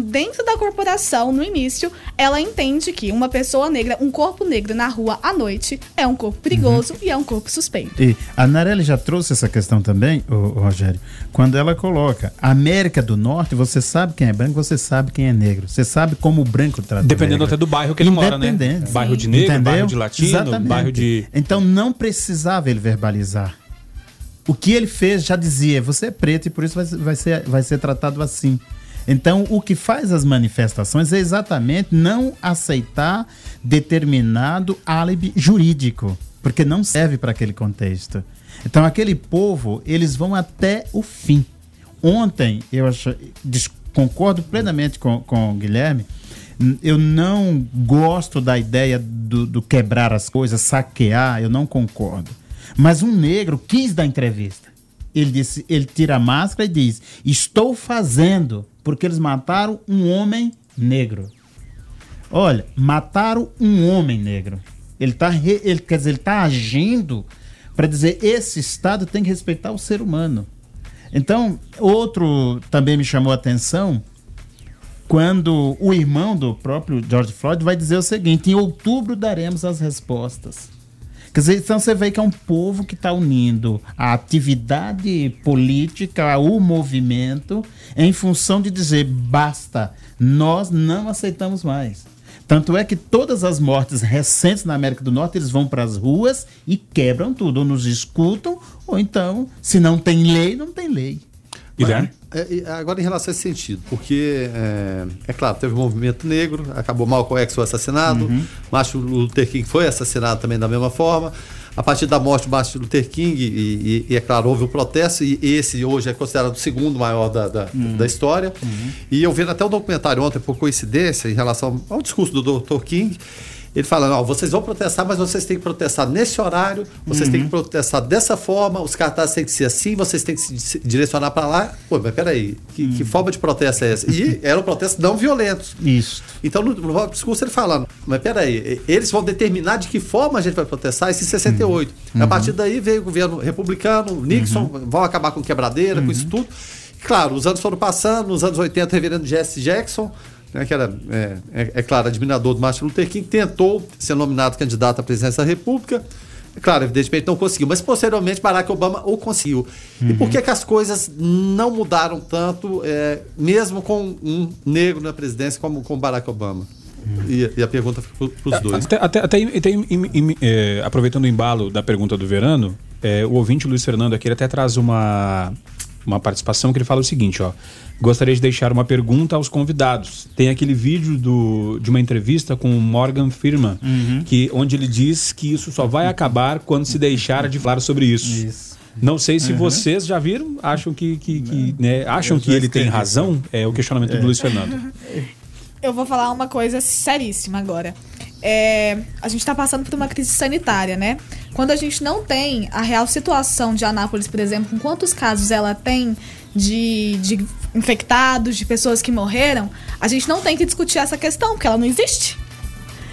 J: dentro da corporação, no início, ela entende que uma pessoa negra, um corpo negro na rua à noite é um corpo perigoso e é um corpo suspeito.
I: E a Narelli já trouxe essa questão também, o, Rogério, quando ela coloca América do Norte, você sabe quem é branco, você sabe quem é negro. Você sabe como o branco trata o
F: Dependendo
I: negro.
F: até do bairro que ele mora, né? Bairro de negro,
I: Entendeu?
F: bairro de latino,
I: Exatamente.
F: bairro de.
I: Então não precisava ele verbalizar. O que ele fez já dizia, você é preto e por isso vai, vai, ser, vai ser tratado assim. Então, o que faz as manifestações é exatamente não aceitar determinado álibi jurídico, porque não serve para aquele contexto. Então, aquele povo, eles vão até o fim. Ontem, eu acho, concordo plenamente com, com o Guilherme, eu não gosto da ideia do, do quebrar as coisas, saquear, eu não concordo. Mas um negro quis dar entrevista. Ele disse, ele tira a máscara e diz: "Estou fazendo porque eles mataram um homem negro". Olha, mataram um homem negro. Ele tá, re- ele quer dizer, ele tá agindo para dizer esse estado tem que respeitar o ser humano. Então, outro também me chamou a atenção quando o irmão do próprio George Floyd vai dizer o seguinte: em outubro daremos as respostas. Quer dizer, então você vê que é um povo que está unindo a atividade política, o movimento, em função de dizer basta, nós não aceitamos mais. Tanto é que todas as mortes recentes na América do Norte, eles vão para as ruas e quebram tudo, ou nos escutam, ou então, se não tem lei, não tem lei.
F: Guilherme?
C: É, agora, em relação a esse sentido, porque, é, é claro, teve o movimento negro, acabou Malcolm X foi assassinado,
I: Uhum.
C: Martin Luther King foi assassinado também da mesma forma. A partir da morte do Martin Luther King, e, e- e, é claro, houve o protesto, e esse hoje é considerado o segundo maior da, da,
I: Uhum.
C: da história. E eu vendo até um documentário ontem, por coincidência, em relação ao discurso do Dr. King, ele fala, não, vocês vão protestar, mas vocês têm que protestar nesse horário, vocês têm que protestar dessa forma, os cartazes têm que ser assim, vocês têm que se direcionar para lá. Pô, mas peraí, que, que forma de protesto é essa? E eram protestos não violentos.
I: Isso.
C: Então, no, no discurso ele falando, mas peraí, eles vão determinar de que forma a gente vai protestar esse 68. A partir daí veio o governo republicano, Nixon, vão acabar com quebradeira, com isso tudo. Claro, os anos foram passando, nos anos 80, o reverendo Jesse Jackson, né, que era, é, é, é claro, admirador do Martin Luther King, tentou ser nominado candidato à presidência da República. É Claro, evidentemente não conseguiu, mas posteriormente Barack Obama o conseguiu. E por que, que as coisas não mudaram tanto, é, mesmo com um negro na presidência como com Barack Obama? E, e a pergunta para os dois.
F: Até, até, até im- im- é, aproveitando o embalo da pergunta do Verano, é, o ouvinte Luiz Fernando aqui até traz uma, uma participação que ele fala o seguinte, ó. Gostaria de deixar uma pergunta aos convidados. Tem aquele vídeo do, de uma entrevista com o Morgan Firman, que, onde ele diz que isso só vai acabar quando se deixar de falar sobre isso. Não sei se
I: Uhum.
F: vocês já viram, acham que, que, que, né, acham que ele tem razão. É o questionamento
I: É.
F: do Luiz Fernando.
J: Eu vou falar uma coisa seríssima agora. É, a gente está passando por uma crise sanitária, né? Quando a gente não tem a real situação de Anápolis, por exemplo, com quantos casos ela tem de, de infectados, de pessoas que morreram, a gente não tem que discutir essa questão, porque ela não existe.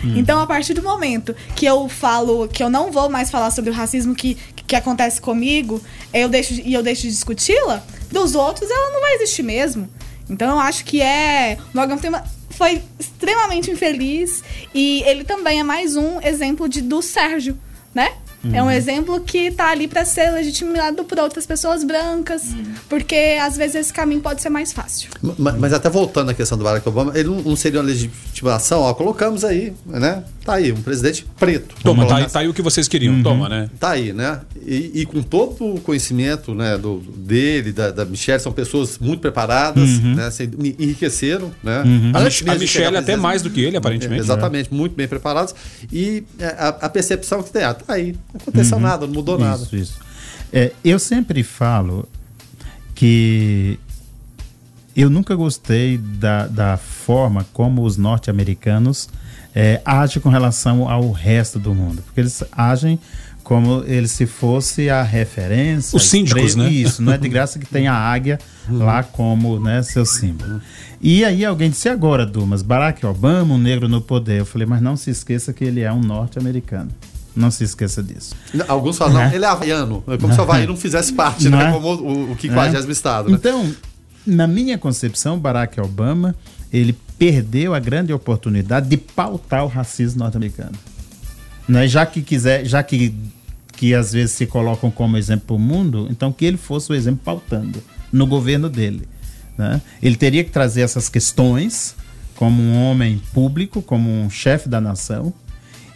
N: Hum.
J: Então, a partir do momento que eu falo que eu não vou mais falar sobre o racismo que, que acontece comigo, eu deixo, e eu deixo de discuti-la, dos outros ela não vai existir mesmo. Então, eu acho que é. O Morgan Freeman foi extremamente infeliz e ele também é mais um exemplo de, do Sérgio, né? É um
N: Uhum.
J: exemplo que tá ali para ser legitimado por outras pessoas brancas, porque às vezes esse caminho pode ser mais fácil.
C: Ma- Mas até voltando à questão do Barack Obama, ele não, não seria uma legitimação, ó, colocamos aí, né? Tá aí, um presidente preto.
F: Toma, tá, aí- tá aí o que vocês queriam, toma, né?
C: Tá aí, né? E, e com todo o conhecimento né, do, dele, da, da Michelle, são pessoas muito preparadas,
F: Uhum.
C: né? Se enriqueceram, né?
F: Uhum. A Mich- Michelle até mais do que ele, aparentemente.
C: Exatamente, muito bem preparados. E é, a, a percepção que tem, ah, tá aí, não aconteceu
I: Uhum.
C: nada, não mudou nada.
I: Isso, isso. É, eu sempre falo que eu nunca gostei da, da forma como os norte-americanos é, agem com relação ao resto do mundo. Porque eles agem como eles se fosse a referência.
F: Os síndicos, né?
I: Isso, não é de graça que tem a águia lá como né, seu símbolo. E aí alguém disse, "E agora, Dumas, Barack Obama, um negro no poder. Eu falei, mas não se esqueça que ele é um norte-americano. Não se esqueça disso.
C: Alguns falam,
I: Né?
C: não, ele é havaiano. É como se o Havaí não fizesse parte,
I: Não
C: né?
I: é?
C: Como o, o 50
I: É.
C: estado. Né?
I: Então, na minha concepção, Barack Obama, ele perdeu a grande oportunidade de pautar o racismo norte-americano. Né? Já que quiser, já que, que às vezes se colocam como exemplo para o mundo, então que ele fosse o exemplo pautando no governo dele. né? Ele teria que trazer essas questões como um homem público, como um chefe da nação,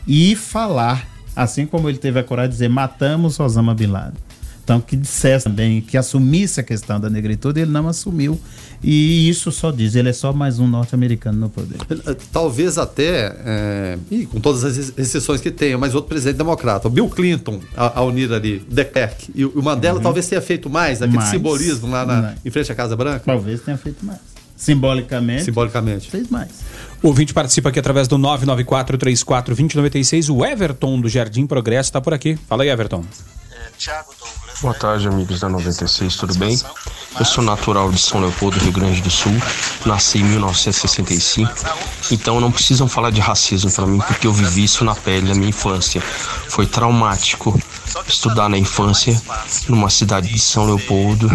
I: e falar, assim como ele teve a coragem de dizer, matamos Osama Bin Laden. Então, que dissesse também, que assumisse a questão da negritude, ele não assumiu. E isso só diz, ele é só mais um norte-americano no poder.
C: Talvez até, é, e com todas as exceções que tenha, mas outro presidente democrata, o Bill Clinton, a, a unir ali, De Klerk, e o Mandela
I: Uhum.
C: talvez tenha feito mais, aquele
I: Mais.
C: simbolismo lá na-
I: Não.
C: em frente à Casa Branca.
I: Talvez tenha feito mais. Simbolicamente.
C: Simbolicamente.
I: Fez mais.
F: O ouvinte participa aqui através do 994-34-2096. O Everton do Jardim Progresso está por aqui. Fala aí, Everton.
O: Boa tarde, amigos da 96, tudo bem? Eu sou natural de São Leopoldo, Rio Grande do Sul. Nasci em 1965. Então não precisam falar de racismo para mim, porque eu vivi isso na pele na minha infância. Foi traumático estudar na infância numa cidade de São Leopoldo,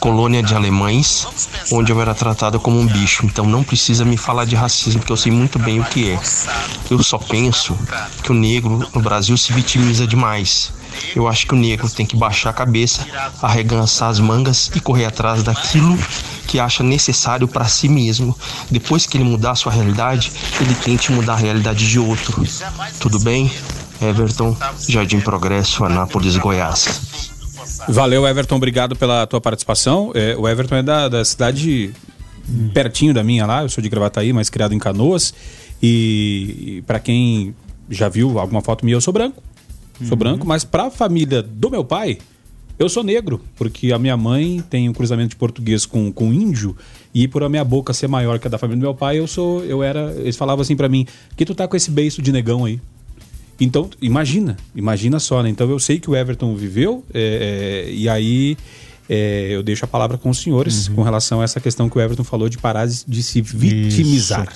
O: colônia de alemães, onde eu era tratado como um bicho. Então não precisa me falar de racismo, porque eu sei muito bem o que é. Eu só penso que o negro no Brasil se vitimiza demais. Eu acho que o negro tem que baixar a cabeça, arregançar as mangas e correr atrás daquilo que acha necessário para si mesmo. Depois que ele mudar a sua realidade, ele tente mudar a realidade de outro. Tudo bem? Everton, Jardim Progresso, Anápolis, Goiás.
F: Valeu, Everton. Obrigado pela tua participação. É, o Everton é da, da cidade pertinho da minha lá. Eu sou de Gravataí, mas criado em Canoas. E, e para quem já viu alguma foto minha, eu sou branco. Sou
I: Uhum.
F: branco, mas para a família do meu pai, eu sou negro, porque a minha mãe tem um cruzamento de português com, com índio e por a minha boca ser maior que a da família do meu pai, eu sou, eu era, eles falavam assim para mim, que tu tá com esse beiço de negão aí. Então, imagina, imagina só, né? Então eu sei que o Everton viveu, é, é, e aí é, eu deixo a palavra com os senhores com relação a essa questão que o Everton falou de parar de de se vitimizar.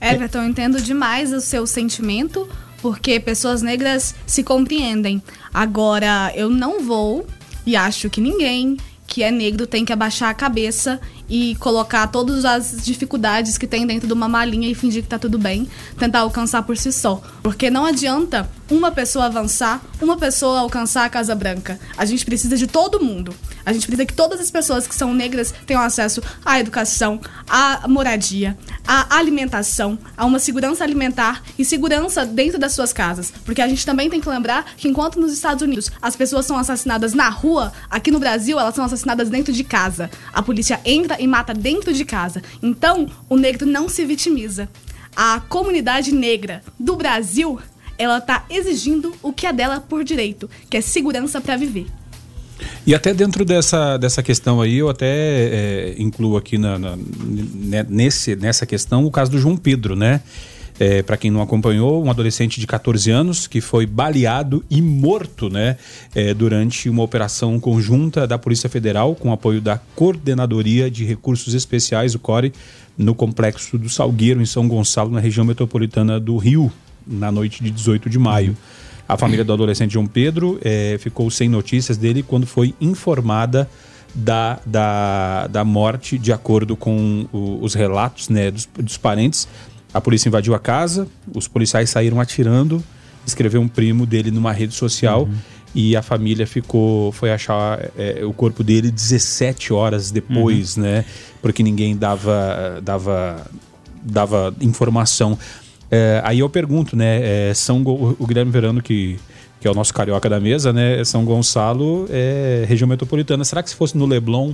J: Everton, eu entendo demais o seu sentimento, porque pessoas negras se compreendem. Agora, eu não vou, e acho que ninguém que é negro tem que abaixar a cabeça e colocar todas as dificuldades que tem dentro de uma malinha e fingir que tá tudo bem, tentar alcançar por si só. Porque não adianta uma pessoa avançar, uma pessoa alcançar a Casa Branca. A gente precisa de todo mundo. A gente precisa que todas as pessoas que são negras tenham acesso à educação, à moradia, à alimentação, a uma segurança alimentar e segurança dentro das suas casas. Porque a gente também tem que lembrar que enquanto nos Estados Unidos as pessoas são assassinadas na rua, aqui no Brasil elas são assassinadas dentro de casa. A polícia entra e mata dentro de casa. Então, o negro não se vitimiza. A comunidade negra do Brasil, ela tá exigindo o que é dela por direito, que é segurança para viver.
F: E até dentro dessa, dessa questão aí, eu até é, incluo aqui na, na- ne- nesse, nessa questão o caso do João Pedro, né? É, para quem não acompanhou, um adolescente de 14 anos que foi baleado e morto né, é, durante uma operação conjunta da Polícia Federal com apoio da Coordenadoria de Recursos Especiais, o CORE, no complexo do Salgueiro, em São Gonçalo, na região metropolitana do Rio, na noite de 18 de maio. A família do adolescente João Pedro é, ficou sem notícias dele quando foi informada da, da, da morte, de acordo com o, os relatos né, dos, dos parentes. A polícia invadiu a casa, os policiais saíram atirando, escreveu um primo dele numa rede social uhum. e a família ficou foi achar é, o corpo dele 17 horas depois, uhum. né? Porque ninguém dava dava dava informação. É, aí eu pergunto, né? É, São o Guilherme Verano que que é o nosso carioca da mesa, né? São Gonçalo é região metropolitana. Será que se fosse no Leblon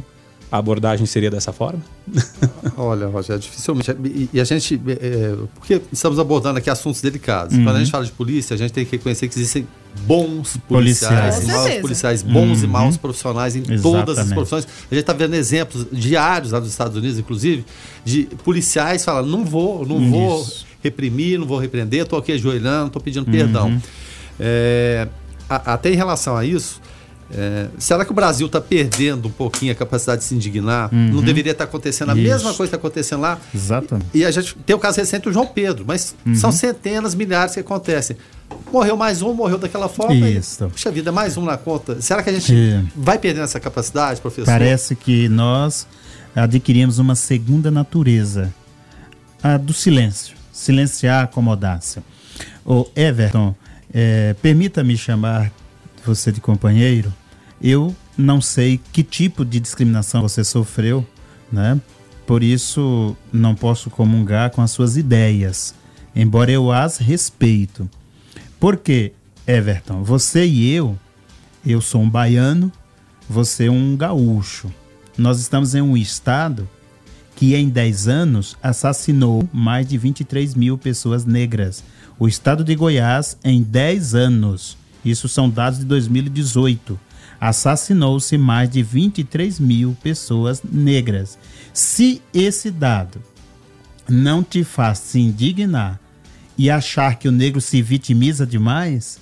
F: a abordagem seria dessa forma?
C: Olha, Rogério, dificilmente. E, e a gente. É, porque estamos abordando aqui assuntos delicados. Uhum. Quando a gente fala de polícia, a gente tem que reconhecer que existem bons policiais, policiais. maus policiais, bons uhum. e maus profissionais em Exatamente. todas as profissões. A gente está vendo exemplos diários lá dos Estados Unidos, inclusive, de policiais falando: não vou, não Isso. vou reprimir, não vou repreender, estou aqui ajoelhando, estou pedindo uhum. perdão. É, a, até em relação a isso, é, será que o Brasil está perdendo um pouquinho a capacidade de se indignar? Uhum. Não deveria estar tá acontecendo a Isso. mesma coisa que está acontecendo lá?
I: Exatamente.
C: E a gente tem o caso recente do João Pedro, mas uhum. são centenas, milhares que acontecem. Morreu mais um, morreu daquela forma. Isso. E, puxa vida, mais um na conta. Será que a gente é. vai perdendo essa capacidade, professor?
I: Parece que nós adquirimos uma segunda natureza, a do silêncio. Silenciar, acomodar-se. O Everton, é, permita-me chamar você de companheiro eu não sei que tipo de discriminação você sofreu, né? Por isso não posso comungar com as suas ideias, embora eu as respeito. Porque, Everton, você e eu, eu sou um baiano, você é um gaúcho. Nós estamos em um estado que em 10 anos assassinou mais de 23 mil pessoas negras. O estado de Goiás, em 10 anos, isso são dados de 2018 assassinou-se mais de 23 mil pessoas negras. Se esse dado não te faz se indignar e achar que o negro se vitimiza demais,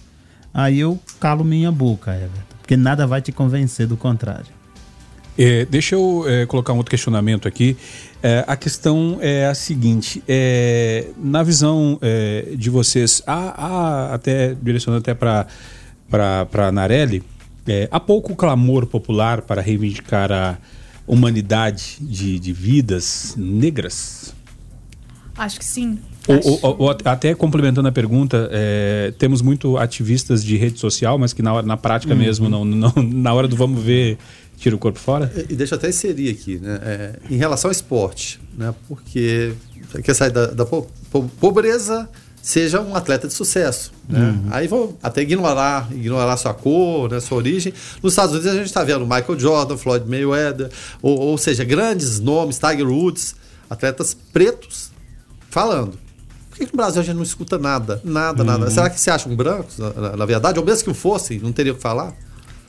I: aí eu calo minha boca, Everton, porque nada vai te convencer do contrário.
F: É, deixa eu é, colocar um outro questionamento aqui. É, a questão é a seguinte: é, na visão é, de vocês, há, há até direcionando até para para Narelli, é, há pouco clamor popular para reivindicar a humanidade de, de vidas negras?
J: Acho que sim.
F: Ou, ou, ou, até complementando a pergunta, é, temos muito ativistas de rede social, mas que na, na prática uhum. mesmo, não, não, na hora do vamos ver, tira o corpo fora?
C: E, e deixa eu até inserir aqui, né? É, em relação ao esporte, né? Porque quer sair da, da pobreza seja um atleta de sucesso. Né? Uhum. Aí vão até ignorar, ignorar sua cor, né, sua origem. Nos Estados Unidos a gente está vendo Michael Jordan, Floyd Mayweather, ou, ou, seja, grandes nomes, Tiger Woods, atletas pretos falando. Por que, no Brasil a gente não escuta nada? Nada, uhum. nada. Será que se acham brancos, na, na, verdade? Ou mesmo que o fossem, não teria o que falar?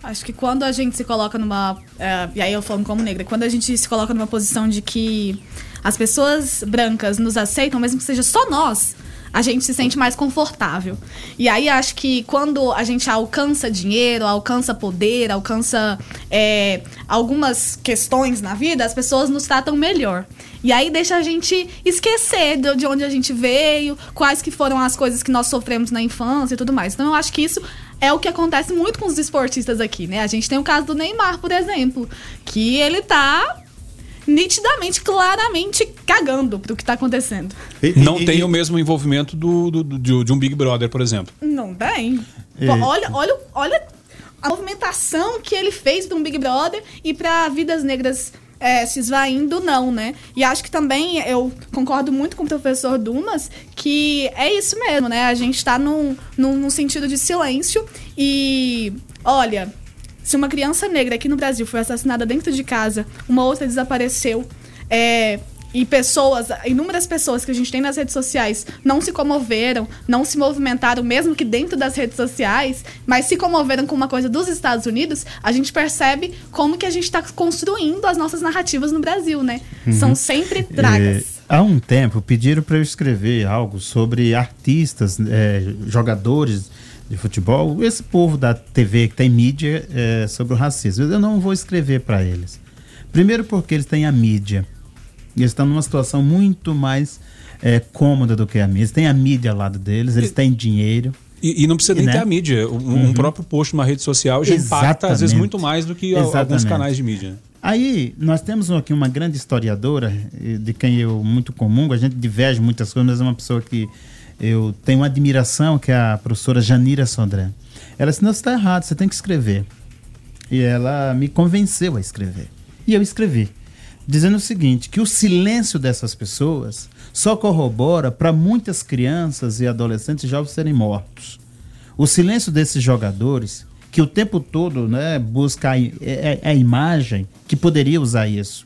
J: Acho que quando a gente se coloca numa. É, e aí eu falando como negra, quando a gente se coloca numa posição de que as pessoas brancas nos aceitam, mesmo que seja só nós, a gente se sente mais confortável. E aí acho que quando a gente alcança dinheiro, alcança poder, alcança é, algumas questões na vida, as pessoas nos tratam melhor. E aí deixa a gente esquecer de onde a gente veio, quais que foram as coisas que nós sofremos na infância e tudo mais. Então eu acho que isso é o que acontece muito com os esportistas aqui, né? A gente tem o caso do Neymar, por exemplo, que ele tá nitidamente, claramente cagando pro que tá acontecendo.
F: E, não e, tem e, o mesmo envolvimento do, do, do, de um Big Brother, por exemplo.
J: Não tem. Olha, olha, olha a movimentação que ele fez de um Big Brother e para vidas negras é, se esvaindo, não, né? E acho que também eu concordo muito com o professor Dumas que é isso mesmo, né? A gente tá num, num, num sentido de silêncio e, olha, se uma criança negra aqui no Brasil foi assassinada dentro de casa, uma outra desapareceu, é, e pessoas, inúmeras pessoas que a gente tem nas redes sociais não se comoveram, não se movimentaram, mesmo que dentro das redes sociais, mas se comoveram com uma coisa dos Estados Unidos, a gente percebe como que a gente está construindo as nossas narrativas no Brasil, né? Uhum. São sempre dragas.
I: É, Há um tempo pediram para eu escrever algo sobre artistas, é, jogadores de futebol, esse povo da TV que tem mídia é, sobre o racismo. Eu não vou escrever para eles. Primeiro porque eles têm a mídia. Eles estão numa situação muito mais é, cômoda do que a minha. Eles têm a mídia ao lado deles, eles têm dinheiro.
F: E, e não precisa nem
I: né?
F: ter a mídia. Um, um
I: Uhum.
F: próprio post numa rede social já impacta, às vezes,
I: Exatamente.
F: muito mais do que a- alguns
I: Exatamente.
F: canais de mídia.
I: Aí, nós temos aqui uma grande historiadora, de quem eu muito comum, a gente diverge muitas coisas, mas é uma pessoa que eu tenho uma admiração, que é a professora Janira Sodré. Ela disse, não, você está errado, você tem que escrever. E ela me convenceu a escrever. E eu escrevi, dizendo o seguinte, que o silêncio dessas pessoas só corrobora para muitas crianças e adolescentes jovens serem mortos. O silêncio desses jogadores, que o tempo todo né, busca a, i- é- é a imagem, que poderia usar isso.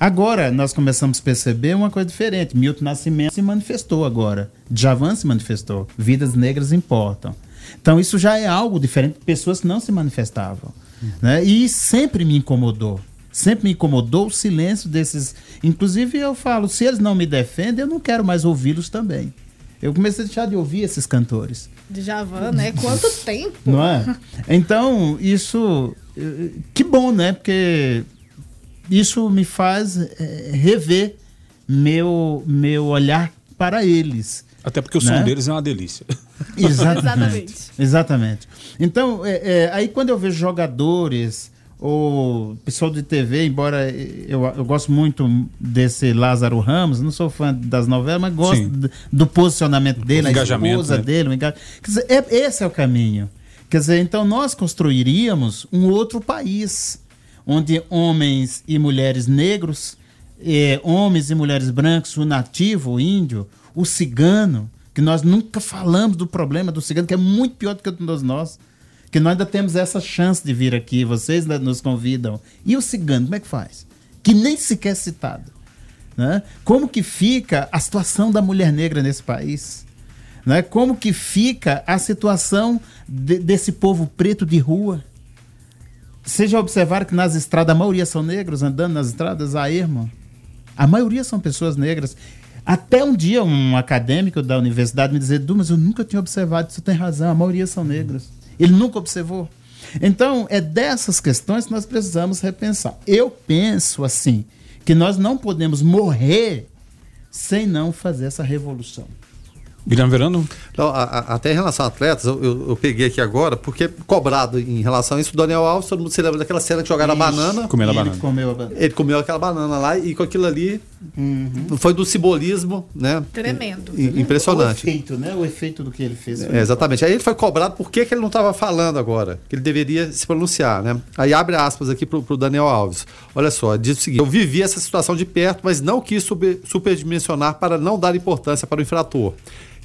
I: Agora nós começamos a perceber uma coisa diferente. Milton Nascimento se manifestou agora. Djavan se manifestou. Vidas negras importam. Então isso já é algo diferente. Pessoas que não se manifestavam. Né? E sempre me incomodou. Sempre me incomodou o silêncio desses. Inclusive eu falo, se eles não me defendem, eu não quero mais ouvi-los também. Eu comecei a deixar de ouvir esses cantores.
J: De Javan, né? Quanto tempo?
I: Não é? Então, isso. eh, Que bom, né? Porque isso me faz eh, rever meu, meu olhar para eles.
F: Até porque o som
I: né?
F: deles é uma delícia.
I: Exatamente. Exatamente. Então, é, é, aí quando eu vejo jogadores ou pessoal de TV, embora eu, eu gosto muito desse Lázaro Ramos, não sou fã das novelas, mas gosto
F: Sim.
I: d- do posicionamento dele, a
F: engajamento,
I: esposa
F: né?
I: dele. o enga- Quer dizer, é- esse é o caminho. Quer dizer, então nós construiríamos um outro país, onde homens e mulheres negros, eh, homens e mulheres brancos, o nativo, o índio, o cigano, que nós nunca falamos do problema do cigano, que é muito pior do que todos nós. Que nós ainda temos essa chance de vir aqui, vocês nos convidam. E o cigano, como é que faz? Que nem sequer é citado. Né? Como que fica a situação da mulher negra nesse país? Né? Como que fica a situação de- desse povo preto de rua? Vocês já observaram que nas estradas a maioria são negros andando nas estradas? Ah, irmão. A maioria são pessoas negras. Até um dia um acadêmico da universidade me dizia, Du, mas eu nunca tinha observado, você tem razão, a maioria são negros. Ele nunca observou. Então, é dessas questões que nós precisamos repensar. Eu penso assim, que nós não podemos morrer sem não fazer essa revolução.
F: Guilherme Verano?
C: Então, a- a- até em relação a atletas, eu, eu- eu peguei aqui agora, porque cobrado em relação a isso, o Daniel Alves, todo mundo se lembra daquela cena que jogaram a banana.
F: Comendo a
I: ele
F: banana.
I: comeu a banana.
C: Ele comeu aquela banana lá e com aquilo ali
I: Uhum.
C: foi do simbolismo, né?
J: Tremendo.
C: I- Impressionante.
I: O efeito, né? O efeito do que ele fez.
C: É, exatamente. Aí ele foi cobrado por que, que ele não estava falando agora, que ele deveria se pronunciar, né? Aí abre aspas aqui pro, pro Daniel Alves. Olha só, diz o seguinte: eu vivi essa situação de perto, mas não quis super- superdimensionar para não dar importância para o infrator.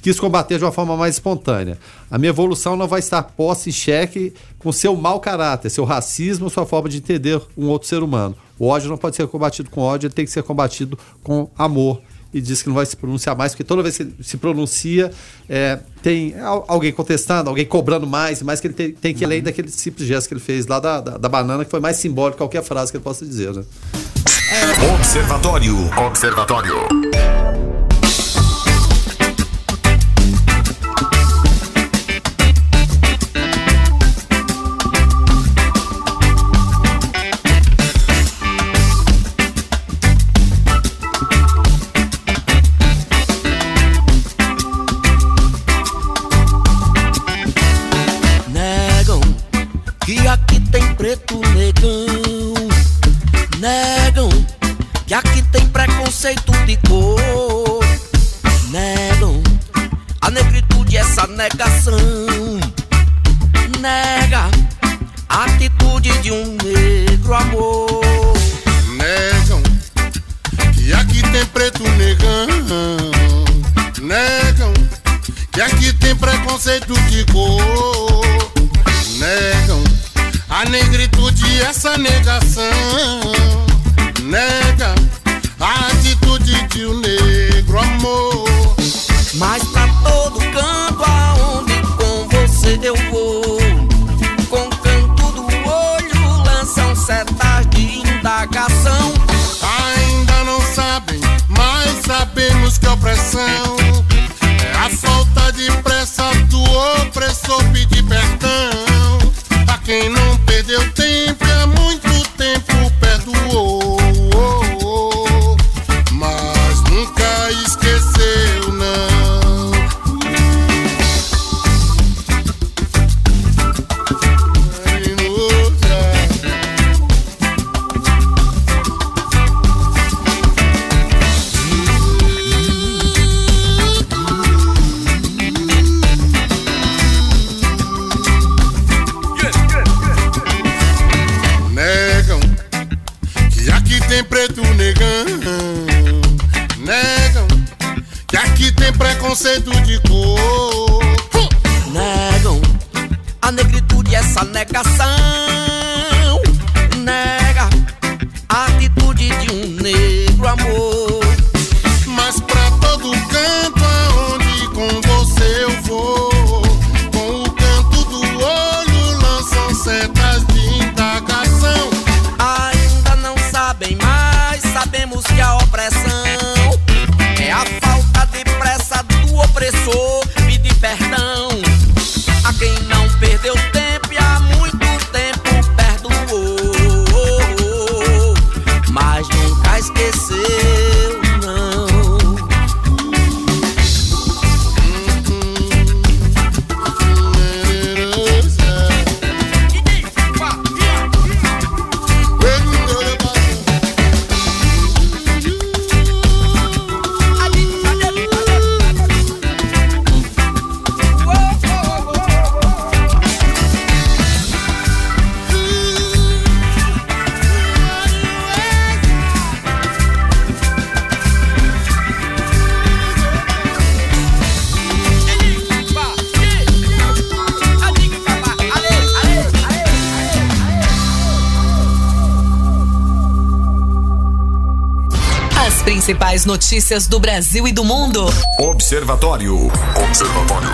C: Quis combater de uma forma mais espontânea. A minha evolução não vai estar posta em xeque com seu mau caráter, seu racismo, sua forma de entender um outro ser humano. O ódio não pode ser combatido com ódio, ele tem que ser combatido com amor e diz que não vai se pronunciar mais, porque toda vez que ele se pronuncia, é, tem al- alguém contestando, alguém cobrando mais, mais que ele tem, tem que ir além daquele simples gesto que ele fez lá da, da, da banana, que foi mais simbólico que qualquer frase que ele possa dizer, né?
A: Observatório. Observatório.
N: Que aqui tem preconceito de cor. Negam a negritude, essa negação. Nega a atitude de um negro amor.
D: Negam que aqui tem preto negão. Negam que aqui tem preconceito de cor. Negam a negritude, essa negação. Nega a atitude de um negro amor.
N: Mas pra todo canto aonde com você eu vou. Com canto do olho lançam setas de indagação.
D: Ainda não sabem, mas sabem sabemos que a opressão. É a falta de pressa do opressor pedir
E: notícias do Brasil e do mundo.
A: Observatório. Observatório.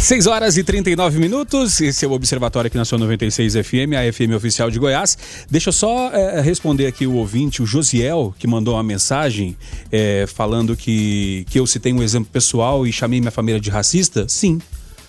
F: 6 horas e 39 minutos, esse é o Observatório aqui na sua 96 FM, a FM oficial de Goiás. Deixa eu só eh, responder aqui o ouvinte, o Josiel, que mandou uma mensagem eh, falando que, que eu citei um exemplo pessoal e chamei minha família de racista. Sim,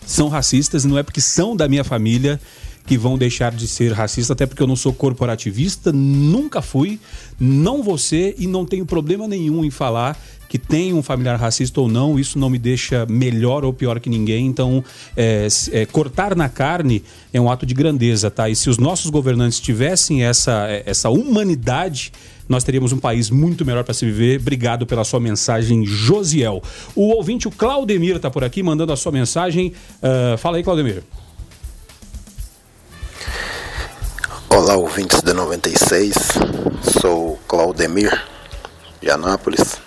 F: são racistas e não é porque são da minha família que vão deixar de ser racista, até porque eu não sou corporativista, nunca fui, não vou ser e não tenho problema nenhum em falar que tem um familiar racista ou não, isso não me deixa melhor ou pior que ninguém. Então, é, é, cortar na carne é um ato de grandeza, tá? E se os nossos governantes tivessem essa, é, essa humanidade, nós teríamos um país muito melhor para se viver. Obrigado pela sua mensagem, Josiel. O ouvinte, o Claudemir, tá por aqui mandando a sua mensagem. Ah, fala aí, Claudemir.
P: Olá, ouvintes da 96. Sou Claudemir, de Anápolis.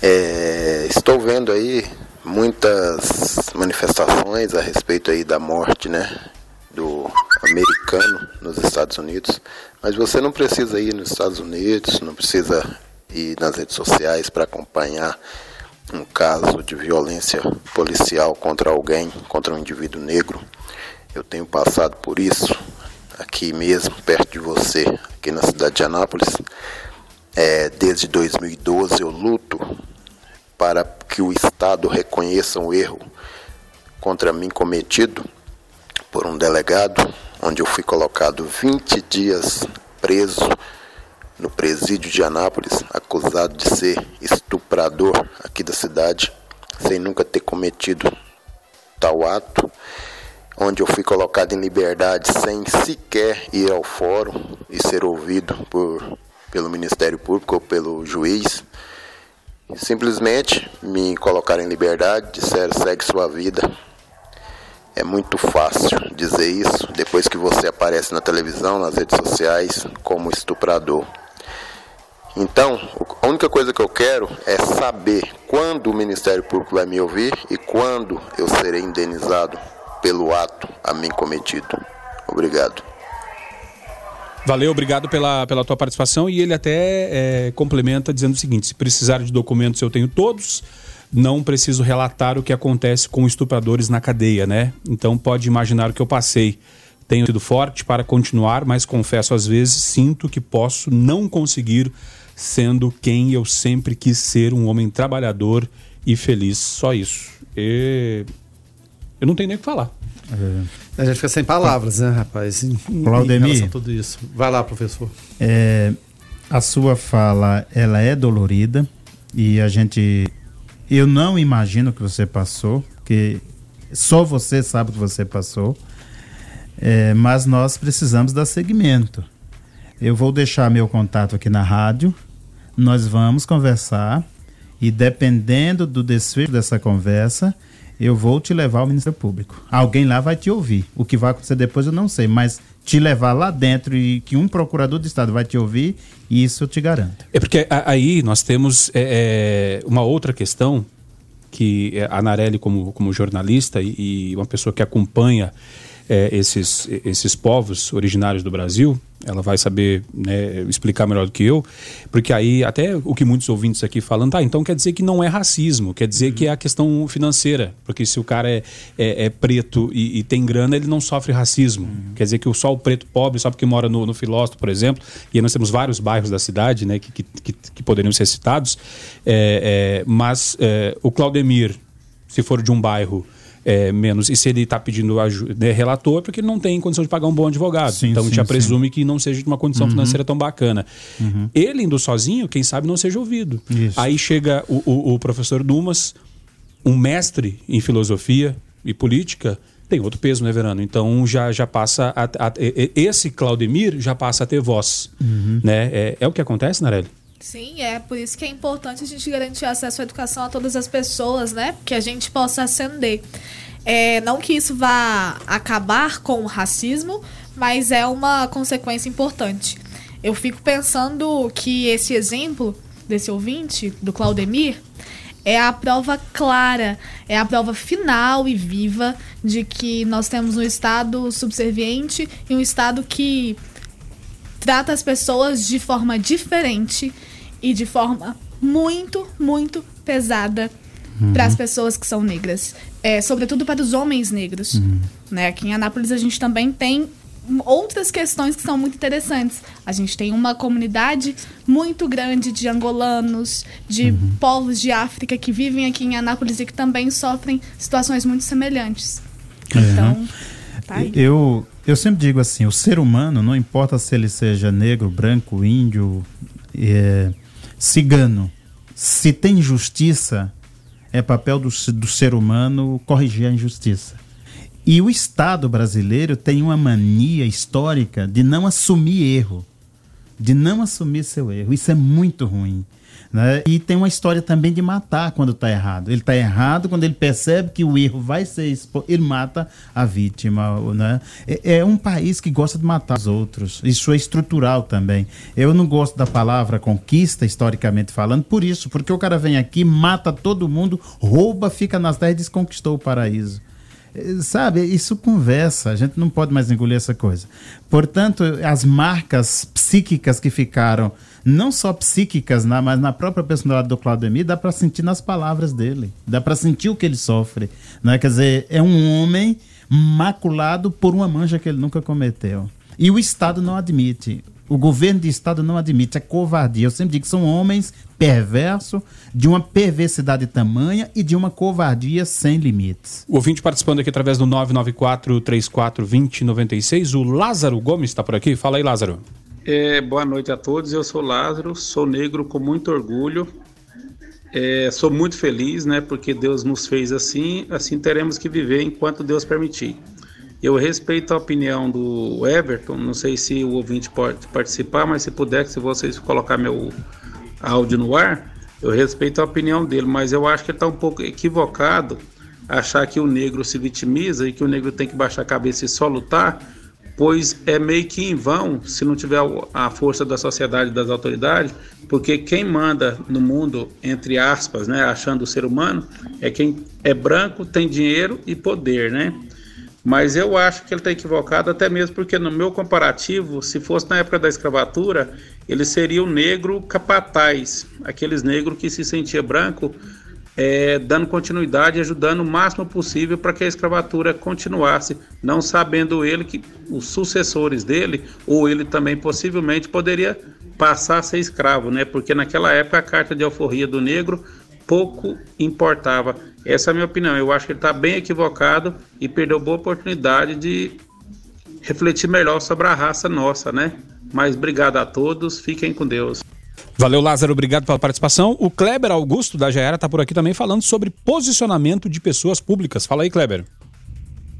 P: É, estou vendo aí muitas manifestações a respeito aí da morte, né, do americano nos Estados Unidos. Mas você não precisa ir nos Estados Unidos, não precisa ir nas redes sociais para acompanhar um caso de violência policial contra alguém, contra um indivíduo negro. Eu tenho passado por isso aqui mesmo, perto de você, aqui na cidade de Anápolis. É, desde 2012 eu luto para que o Estado reconheça um erro contra mim cometido por um delegado, onde eu fui colocado 20 dias preso no presídio de Anápolis, acusado de ser estuprador aqui da cidade, sem nunca ter cometido tal ato onde eu fui colocado em liberdade sem sequer ir ao fórum e ser ouvido por, pelo Ministério Público ou pelo juiz. Simplesmente me colocaram em liberdade, disseram segue sua vida. É muito fácil dizer isso depois que você aparece na televisão, nas redes sociais, como estuprador. Então, a única coisa que eu quero é saber quando o Ministério Público vai me ouvir e quando eu serei indenizado pelo ato a mim cometido. Obrigado.
F: Valeu, obrigado pela, pela tua participação. E ele até é, complementa dizendo o seguinte: se precisar de documentos, eu tenho todos. Não preciso relatar o que acontece com estupradores na cadeia, né? Então pode imaginar o que eu passei. Tenho sido forte para continuar, mas confesso às vezes sinto que posso não conseguir sendo quem eu sempre quis ser, um homem trabalhador e feliz. Só isso. E... Eu não tenho nem o que falar.
C: A gente fica sem palavras, né, rapaz? Em, em
I: Claudemir.
C: a tudo isso. Vai lá, professor.
I: É, a sua fala, ela é dolorida e a gente, eu não imagino o que você passou, porque só você sabe o que você passou, É, mas nós precisamos dar seguimento. Eu vou deixar meu contato aqui na rádio, nós vamos conversar e dependendo do desfecho dessa conversa, eu vou te levar ao Ministério Público. Alguém lá vai te ouvir. O que vai acontecer depois eu não sei, mas te levar lá dentro e que um procurador de Estado vai te ouvir, isso eu te garanto.
F: É porque aí nós temos é, é, uma outra questão que é, a Narelli, como, como jornalista e, e uma pessoa que acompanha é, esses, esses povos originários do Brasil, ela vai saber né, explicar melhor do que eu, porque aí até o que muitos ouvintes aqui falam, tá, então quer dizer que não é racismo, quer dizer que é a questão financeira, porque se o cara é, é, é preto e, e tem grana, ele não sofre racismo. Quer dizer que só o preto pobre, só porque mora no, no Filósofo, por exemplo, e nós temos vários bairros da cidade né, que, que, que, que poderiam ser citados, é, é, mas é, o Claudemir, se for de um bairro é, menos, e se ele está pedindo ajuda, né, relator, é porque ele não tem condição de pagar um bom advogado.
I: Sim,
F: então a gente
I: sim,
F: já
I: sim.
F: presume que não seja de uma condição
I: Uhum.
F: financeira tão bacana.
I: Uhum.
F: Ele indo sozinho, quem sabe não seja ouvido.
I: Isso.
F: Aí chega o, o- o professor Dumas, um mestre em filosofia e política, tem outro peso, né, Verano? Então já, já passa a, a- e- esse Claudemir já passa a ter voz,
I: Uhum.
F: né? É, é o que acontece, Narelli?
J: Sim, é por isso que é importante a gente garantir acesso à educação a todas as pessoas, né? Que a gente possa ascender. É, não que isso vá acabar com o racismo, mas é uma consequência importante. Eu fico pensando que esse exemplo desse ouvinte, do Claudemir, é a prova clara, é a prova final e viva de que nós temos um Estado subserviente e um Estado que trata as pessoas de forma diferente e de forma muito, muito pesada
Q: Uhum.
J: para as pessoas que são negras, é, sobretudo para os homens negros.
Q: Uhum.
J: Né? Aqui em Anápolis a gente também tem outras questões que são muito interessantes. A gente tem uma comunidade muito grande de angolanos, de
I: Uhum.
J: povos de África que vivem aqui em Anápolis e que também sofrem situações muito semelhantes. Então, tá aí.
I: Eu, eu sempre digo assim, o ser humano, não importa se ele seja negro, branco, índio, é, cigano, se tem injustiça, é papel do, do ser humano corrigir a injustiça. E o Estado brasileiro tem uma mania histórica de não assumir erro, de não assumir seu erro. Isso é muito ruim. Né? E tem uma história também de matar quando está errado. Ele está errado quando ele percebe que o erro vai ser expo... ele mata a vítima. Né? É, é um país que gosta de matar os outros. Isso é estrutural também. Eu não gosto da palavra conquista, historicamente falando, por isso, porque o cara vem aqui, mata todo mundo, rouba, fica nas terras e desconquistou o paraíso. Eh, Sabe, isso conversa, a gente não pode mais engolir essa coisa. Portanto, as marcas psíquicas que ficaram, não só psíquicas, mas na própria personalidade do Claudemir, dá para sentir nas palavras dele, dá para sentir o que ele sofre. Né? Quer dizer, é um homem maculado por uma mancha que ele nunca cometeu. E o Estado não admite. O governo de Estado não admite. É covardia. Eu sempre digo que são homens perversos, de uma perversidade tamanha e de uma covardia sem limites.
F: O ouvinte participando aqui através do 994-34-2096, o Lázaro Gomes está por aqui. Fala aí, Lázaro.
Q: É, boa noite a todos, eu sou Lázaro, sou negro com muito orgulho. É, sou muito feliz, né? Porque Deus nos fez assim, assim teremos que viver enquanto Deus permitir. Eu respeito a opinião do Everton, não sei se o ouvinte pode participar, mas se puder, se vocês colocar meu áudio no ar, eu respeito a opinião dele, mas eu acho que ele está um pouco equivocado achar que o negro se vitimiza e que o negro tem que baixar a cabeça e só lutar, pois é meio que em vão se não tiver a força da sociedade das autoridades, porque quem manda no mundo, entre aspas, né, achando o ser humano, é quem é branco, tem dinheiro e poder, né? Mas eu acho que ele está equivocado, até mesmo porque no meu comparativo, se fosse na época da escravatura, ele seria o negro capataz, aqueles negros que se sentia branco, é, dando continuidade e ajudando o máximo possível para que a escravatura continuasse, não sabendo ele que os sucessores dele, ou ele também possivelmente, poderia passar a ser escravo, né? Porque naquela época a carta de alforria do negro pouco importava. Essa é a minha opinião. Eu acho que ele está bem equivocado e perdeu boa oportunidade de refletir melhor sobre a raça nossa, né? Mas obrigado a todos, fiquem com Deus.
F: Valeu, Lázaro, obrigado pela participação. O Kleber Augusto da Jaera está por aqui também falando sobre posicionamento de pessoas públicas. Fala aí, Kleber.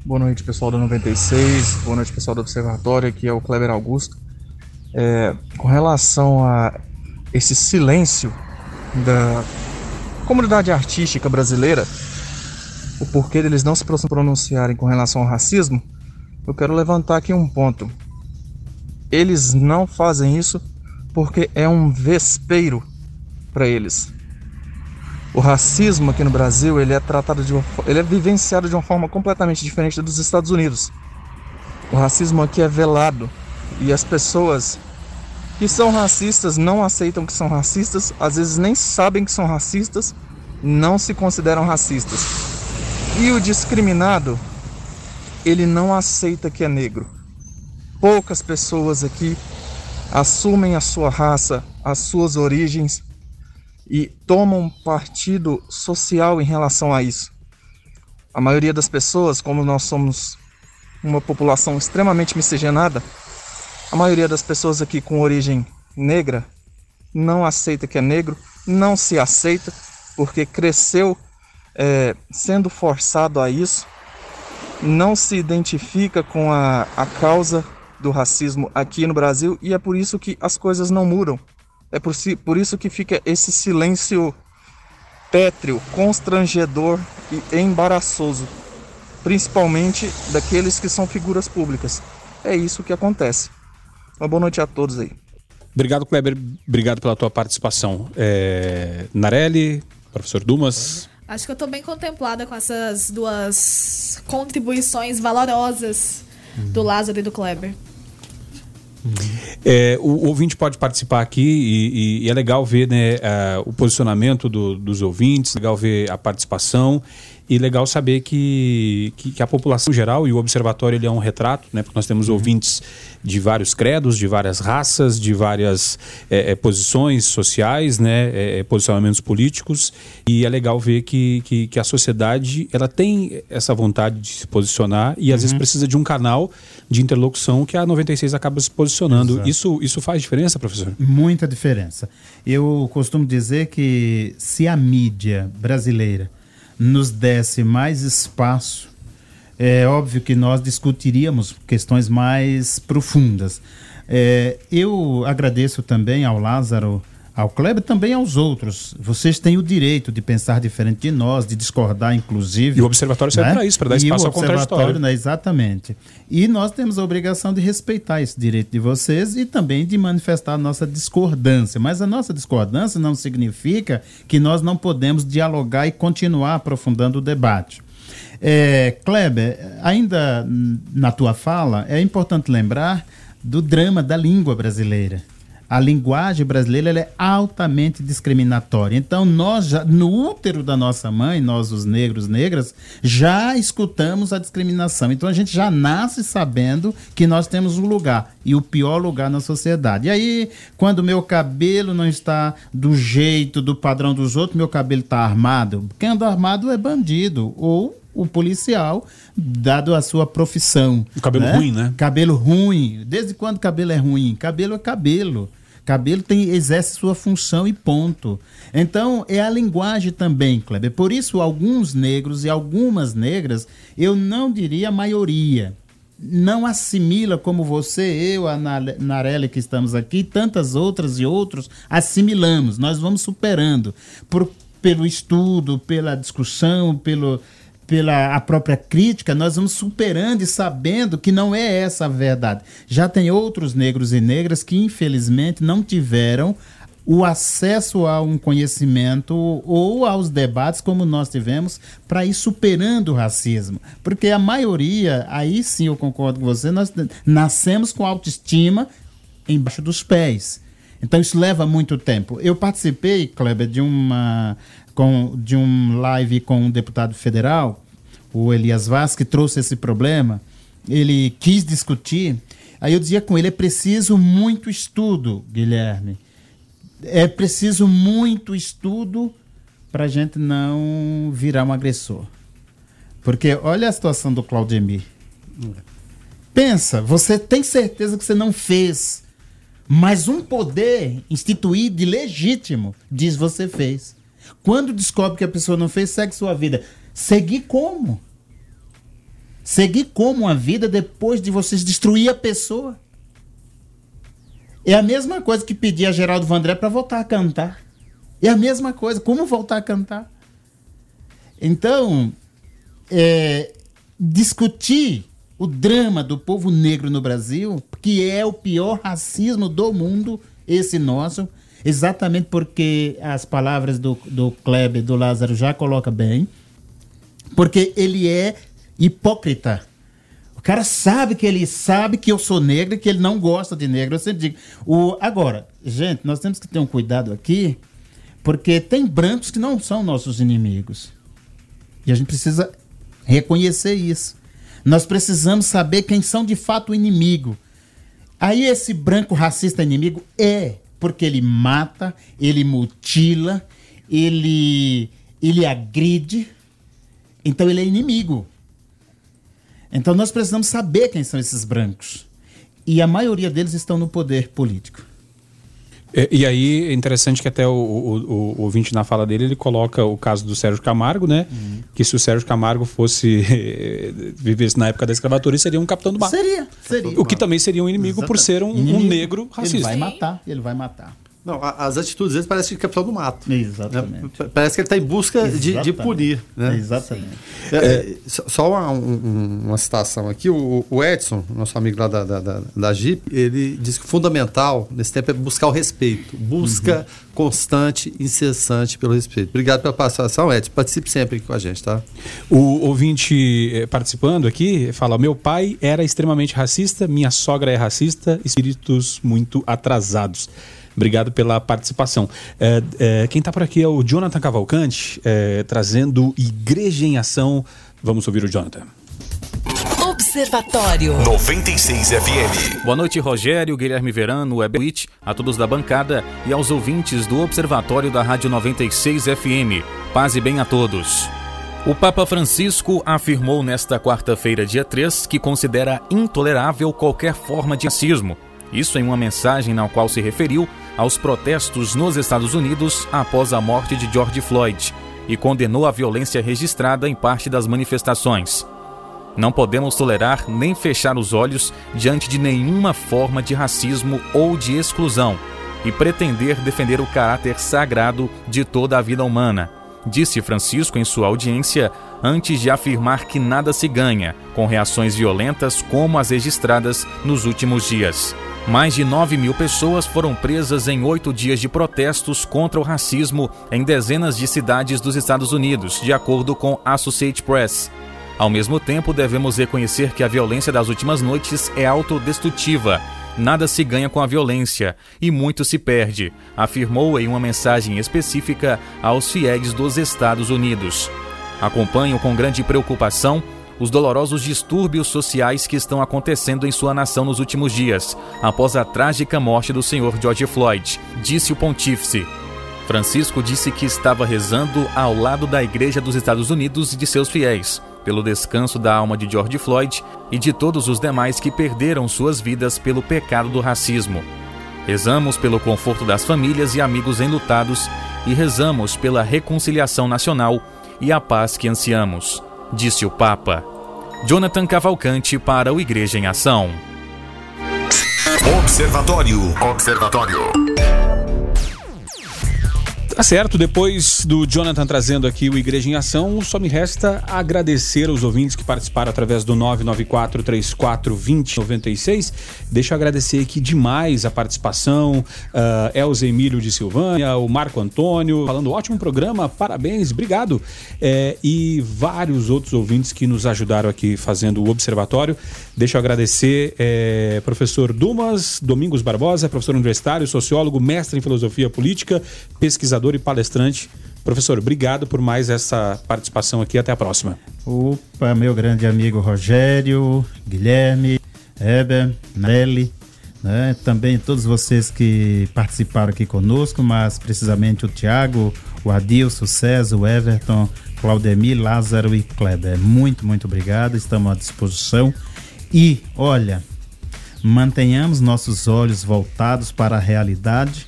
R: Boa noite, pessoal da 96. Boa noite, pessoal do Observatório. Aqui é o Kleber Augusto. É, com relação a esse silêncio da comunidade artística brasileira, o porquê deles não se pronunciarem com relação ao racismo, eu quero levantar aqui um ponto. Eles não fazem isso porque é um vespeiro para eles. O racismo aqui no Brasil, ele é tratado de uma, ele é vivenciado de uma forma completamente diferente dos Estados Unidos. O racismo aqui é velado e as pessoas que são racistas não aceitam que são racistas, às vezes nem sabem que são racistas, não se consideram racistas. E o discriminado, ele não aceita que é negro. Poucas pessoas aqui assumem a sua raça, as suas origens e tomam partido social em relação a isso. A maioria das pessoas, como nós somos uma população extremamente miscigenada, a maioria das pessoas aqui com origem negra não aceita que é negro, não se aceita porque cresceu é, sendo forçado a isso, não se identifica com a, a causa do racismo aqui no Brasil e é por isso que as coisas não mudam. É por, si, por isso que fica esse silêncio pétreo, constrangedor e embaraçoso, principalmente daqueles que são figuras públicas. É isso que acontece. Uma boa noite a todos aí.
F: Obrigado, Kleber. Obrigado pela tua participação. É... Narelli, professor Dumas.
J: Acho que eu estou bem contemplada com essas duas contribuições valorosas do Lázaro e do Kleber.
F: É, o, o, ouvinte pode participar aqui e, e, e é legal ver né, uh, o posicionamento do, dos ouvintes, legal ver a participação e legal saber que, que, que, a população geral e o observatório ele é um retrato, né? Porque nós temos uhum. ouvintes de vários credos, de várias raças, de várias é, é, posições sociais, né? É, é, posicionamentos políticos e é legal ver que, que, que, a sociedade ela tem essa vontade de se posicionar e às vezes uhum. precisa de um canal de interlocução que a 96 acaba se posicionando. Isso, isso faz diferença, professor?
I: Muita diferença. Eu costumo dizer que se a mídia brasileira nos desse mais espaço, é óbvio que nós discutiríamos questões mais profundas. É, eu agradeço também ao Lázaro, ao Kleber, também aos outros. Vocês têm o direito de pensar diferente de nós, de discordar, inclusive.
F: E o Observatório serve né? para isso, para dar espaço ao contraditório.
I: Né? Exatamente. E nós temos a obrigação de respeitar esse direito de vocês e também de manifestar a nossa discordância. Mas a nossa discordância não significa que nós não podemos dialogar e continuar aprofundando o debate. É, Kleber, ainda na tua fala, é importante lembrar do drama da língua brasileira a linguagem brasileira é altamente discriminatória. Então, nós já, no útero da nossa mãe, nós os negros, negras, já escutamos a discriminação. Então, a gente já nasce sabendo que nós temos um lugar, e o pior lugar na sociedade. E aí, quando meu cabelo não está do jeito, do padrão dos outros, meu cabelo está armado. Quem anda armado é bandido, ou o policial, dado a sua profissão.
F: O cabelo
I: né?
F: ruim, né?
I: Cabelo ruim. Desde quando cabelo é ruim? Cabelo é cabelo. Cabelo tem, exerce sua função e ponto. Então, é a linguagem também, Kleber. Por isso, alguns negros e algumas negras, eu não diria a maioria, não assimila como você, eu, a Narelli que estamos aqui, tantas outras e outros, assimilamos. Nós vamos superando por, pelo estudo, pela discussão, pelo, pela a própria crítica, nós vamos superando e sabendo que não é essa a verdade. Já tem outros negros e negras que, infelizmente, não tiveram o acesso a um conhecimento ou aos debates como nós tivemos para ir superando o racismo. Porque a maioria, aí sim eu concordo com você, nós nascemos com autoestima embaixo dos pés. Então isso leva muito tempo. Eu participei, Kleber, de uma com, de um live com um deputado federal, o Elias Vaz, que trouxe esse problema. Ele quis discutir Aí eu dizia com ele: é preciso muito estudo, Guilherme. É preciso muito estudo para a gente não virar um agressor. Porque olha a situação do Claudemir. Pensa, você tem certeza que você não fez, mas um poder instituído e legítimo diz você fez. Quando descobre que a pessoa não fez, segue sua vida. Seguir como? Seguir como a vida depois de vocês destruir a pessoa? É a mesma coisa que pedir a Geraldo Vandré para voltar a cantar. É a mesma coisa. Como voltar a cantar? Então, é, discutir o drama do povo negro no Brasil, que é o pior racismo do mundo, esse nosso, exatamente porque as palavras do, do Kleber, do Lázaro, já coloca bem, porque ele é hipócrita. O cara sabe que ele sabe que eu sou negro e que ele não gosta de negro. Eu sempre digo. O, agora, gente, nós temos que ter um cuidado aqui, porque tem brancos que não são nossos inimigos. E a gente precisa reconhecer isso. Nós precisamos saber quem são de fato o inimigo. Aí esse branco racista inimigo é porque ele mata, ele mutila, ele ele agride. Então ele é inimigo. Então nós precisamos saber quem são esses brancos. E a maioria deles estão no poder político.
F: É, e aí é interessante que até o, o, o, o ouvinte na fala dele, ele coloca o caso do Sérgio Camargo, né? Uhum. Que se o Sérgio Camargo fosse vivesse na época da escravatura, ele seria um capitão do mar.
I: Seria, seria.
F: O que também seria um inimigo Exatamente. por ser um, um negro racista.
I: Ele vai matar, ele vai matar.
C: Não, as atitudes deles parecem de capitão do mato.
I: Exatamente. Né?
C: Parece que ele está em busca de, de, punir. Né?
I: Exatamente.
C: É, é, só uma, um, uma citação aqui: o, o, Edson, nosso amigo lá da, da, da, da Jeep, ele diz que o fundamental nesse tempo é buscar o respeito. Busca uhum. constante, incessante pelo respeito. Obrigado pela participação, Edson. Participe sempre aqui com a gente, tá?
F: O ouvinte eh, participando aqui fala: meu pai era extremamente racista, minha sogra é racista, espíritos muito atrasados. Obrigado pela participação. É, é, quem está por aqui é o Jonathan Cavalcante, é, trazendo Igreja em Ação. Vamos ouvir o Jonathan.
E: Observatório
A: 96 FM.
S: Boa noite, Rogério, Guilherme Verano, Webwitch, a todos da bancada e aos ouvintes do Observatório da Rádio 96 FM. Paz e bem a todos. O Papa Francisco afirmou nesta quarta-feira, dia 3, que considera intolerável qualquer forma de racismo. Isso em uma mensagem na qual se referiu aos protestos nos Estados Unidos após a morte de George Floyd e condenou a violência registrada em parte das manifestações. Não podemos tolerar nem fechar os olhos diante de nenhuma forma de racismo ou de exclusão e pretender defender o caráter sagrado de toda a vida humana, disse Francisco em sua audiência antes de afirmar que nada se ganha com reações violentas como as registradas nos últimos dias. Mais de 9 mil pessoas foram presas em oito dias de protestos contra o racismo em dezenas de cidades dos Estados Unidos, de acordo com Associated Press. Ao mesmo tempo, devemos reconhecer que a violência das últimas noites é autodestrutiva. Nada se ganha com a violência e muito se perde, afirmou em uma mensagem específica aos fiéis dos Estados Unidos. Acompanho com grande preocupação os dolorosos distúrbios sociais que estão acontecendo em sua nação nos últimos dias, após a trágica morte do senhor George Floyd, disse o pontífice. Francisco disse que estava rezando ao lado da Igreja dos Estados Unidos e de seus fiéis, pelo descanso da alma de George Floyd e de todos os demais que perderam suas vidas pelo pecado do racismo. Rezamos pelo conforto das famílias e amigos enlutados e rezamos pela reconciliação nacional e a paz que ansiamos, disse o Papa. Jonathan Cavalcante para o Igreja em Ação.
A: Observatório. Observatório.
F: Tá certo, depois do Jonathan trazendo aqui o Igreja em Ação, só me resta agradecer aos ouvintes que participaram através do 994 34 2096. Deixa eu agradecer aqui demais a participação, uh, Elza Emílio de Silvânia, o Marco Antônio, falando ótimo programa, parabéns, obrigado. É, e vários outros ouvintes que nos ajudaram aqui fazendo o observatório. Deixa eu agradecer é, professor Dumas, Domingos Barbosa, professor universitário, sociólogo, mestre em filosofia política, pesquisador e palestrante. Professor, obrigado por mais essa participação aqui. Até a próxima.
I: Opa, meu grande amigo Rogério, Guilherme, Heber, Nelly, né? também todos vocês que participaram aqui conosco, mas precisamente o Tiago, o Adilson, o César, o Everton, Claudemir, Lázaro e Kleber. Muito, muito obrigado, estamos à disposição. E, olha, mantenhamos nossos olhos voltados para a realidade,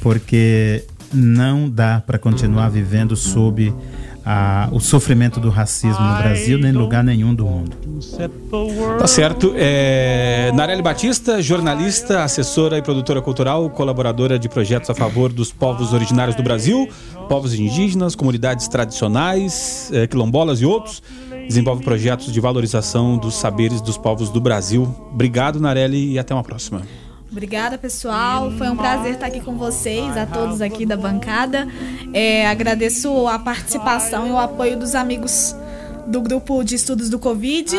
I: porque não dá para continuar vivendo sob o sofrimento do racismo no Brasil, nem em lugar nenhum do mundo.
F: Tá certo. É, Nareli Batista, jornalista, assessora e produtora cultural, colaboradora de projetos a favor dos povos originários do Brasil, povos indígenas, comunidades tradicionais, é, quilombolas e outros. Desenvolve projetos de valorização dos saberes dos povos do Brasil. Obrigado, Nareli, e até uma próxima.
J: Obrigada, pessoal. Foi um prazer estar aqui com vocês, a todos aqui da bancada. É, agradeço a participação e o apoio dos amigos do grupo de estudos do Covid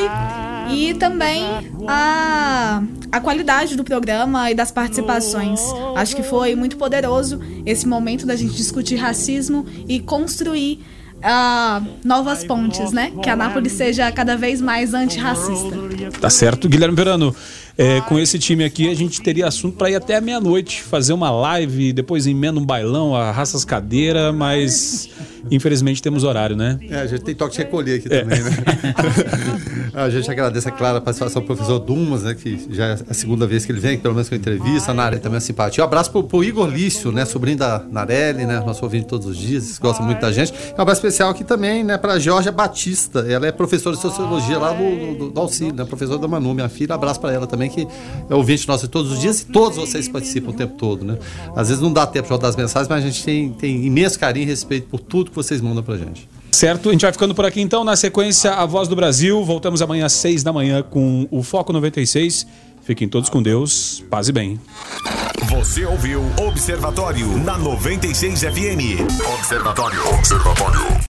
J: e também a, a qualidade do programa e das participações. Acho que foi muito poderoso esse momento da gente discutir racismo e construir uh, novas pontes, né? Que a Nápoles seja cada vez mais antirracista.
F: Tá certo, Guilherme Verano. É, com esse time aqui, a gente teria assunto para ir até a meia-noite, fazer uma live, depois emenda um bailão, arrasta as cadeiras, mas infelizmente temos horário, né?
C: É, a gente tem toque de recolher aqui é. também, né? a gente agradece, é claro, a participação do professor Dumas, né? Que já é a segunda vez que ele vem, pelo menos com a entrevista. A Narelli também é simpatia. Um abraço pro, pro Igor Lício, né? Sobrinho da Narelli, né? Nosso ouvinte todos os dias, gosta muito da gente. Um abraço especial aqui também, né? Pra Georgia Batista. Ela é professora de Sociologia lá do, do, do Auxílio, né? Professora da Manu, minha filha. Um abraço para ela também também, que é ouvinte nosso todos os dias e todos vocês participam o tempo todo, né? Às vezes não dá tempo de rodar as mensagens, mas a gente tem, tem imenso carinho e respeito por tudo que vocês mandam pra gente.
F: Certo, a gente vai ficando por aqui então. Na sequência, a Voz do Brasil. Voltamos amanhã às seis da manhã com o Foco 96. Fiquem todos com Deus, paz e bem.
A: Você ouviu Observatório na 96 FM. Observatório. Observatório.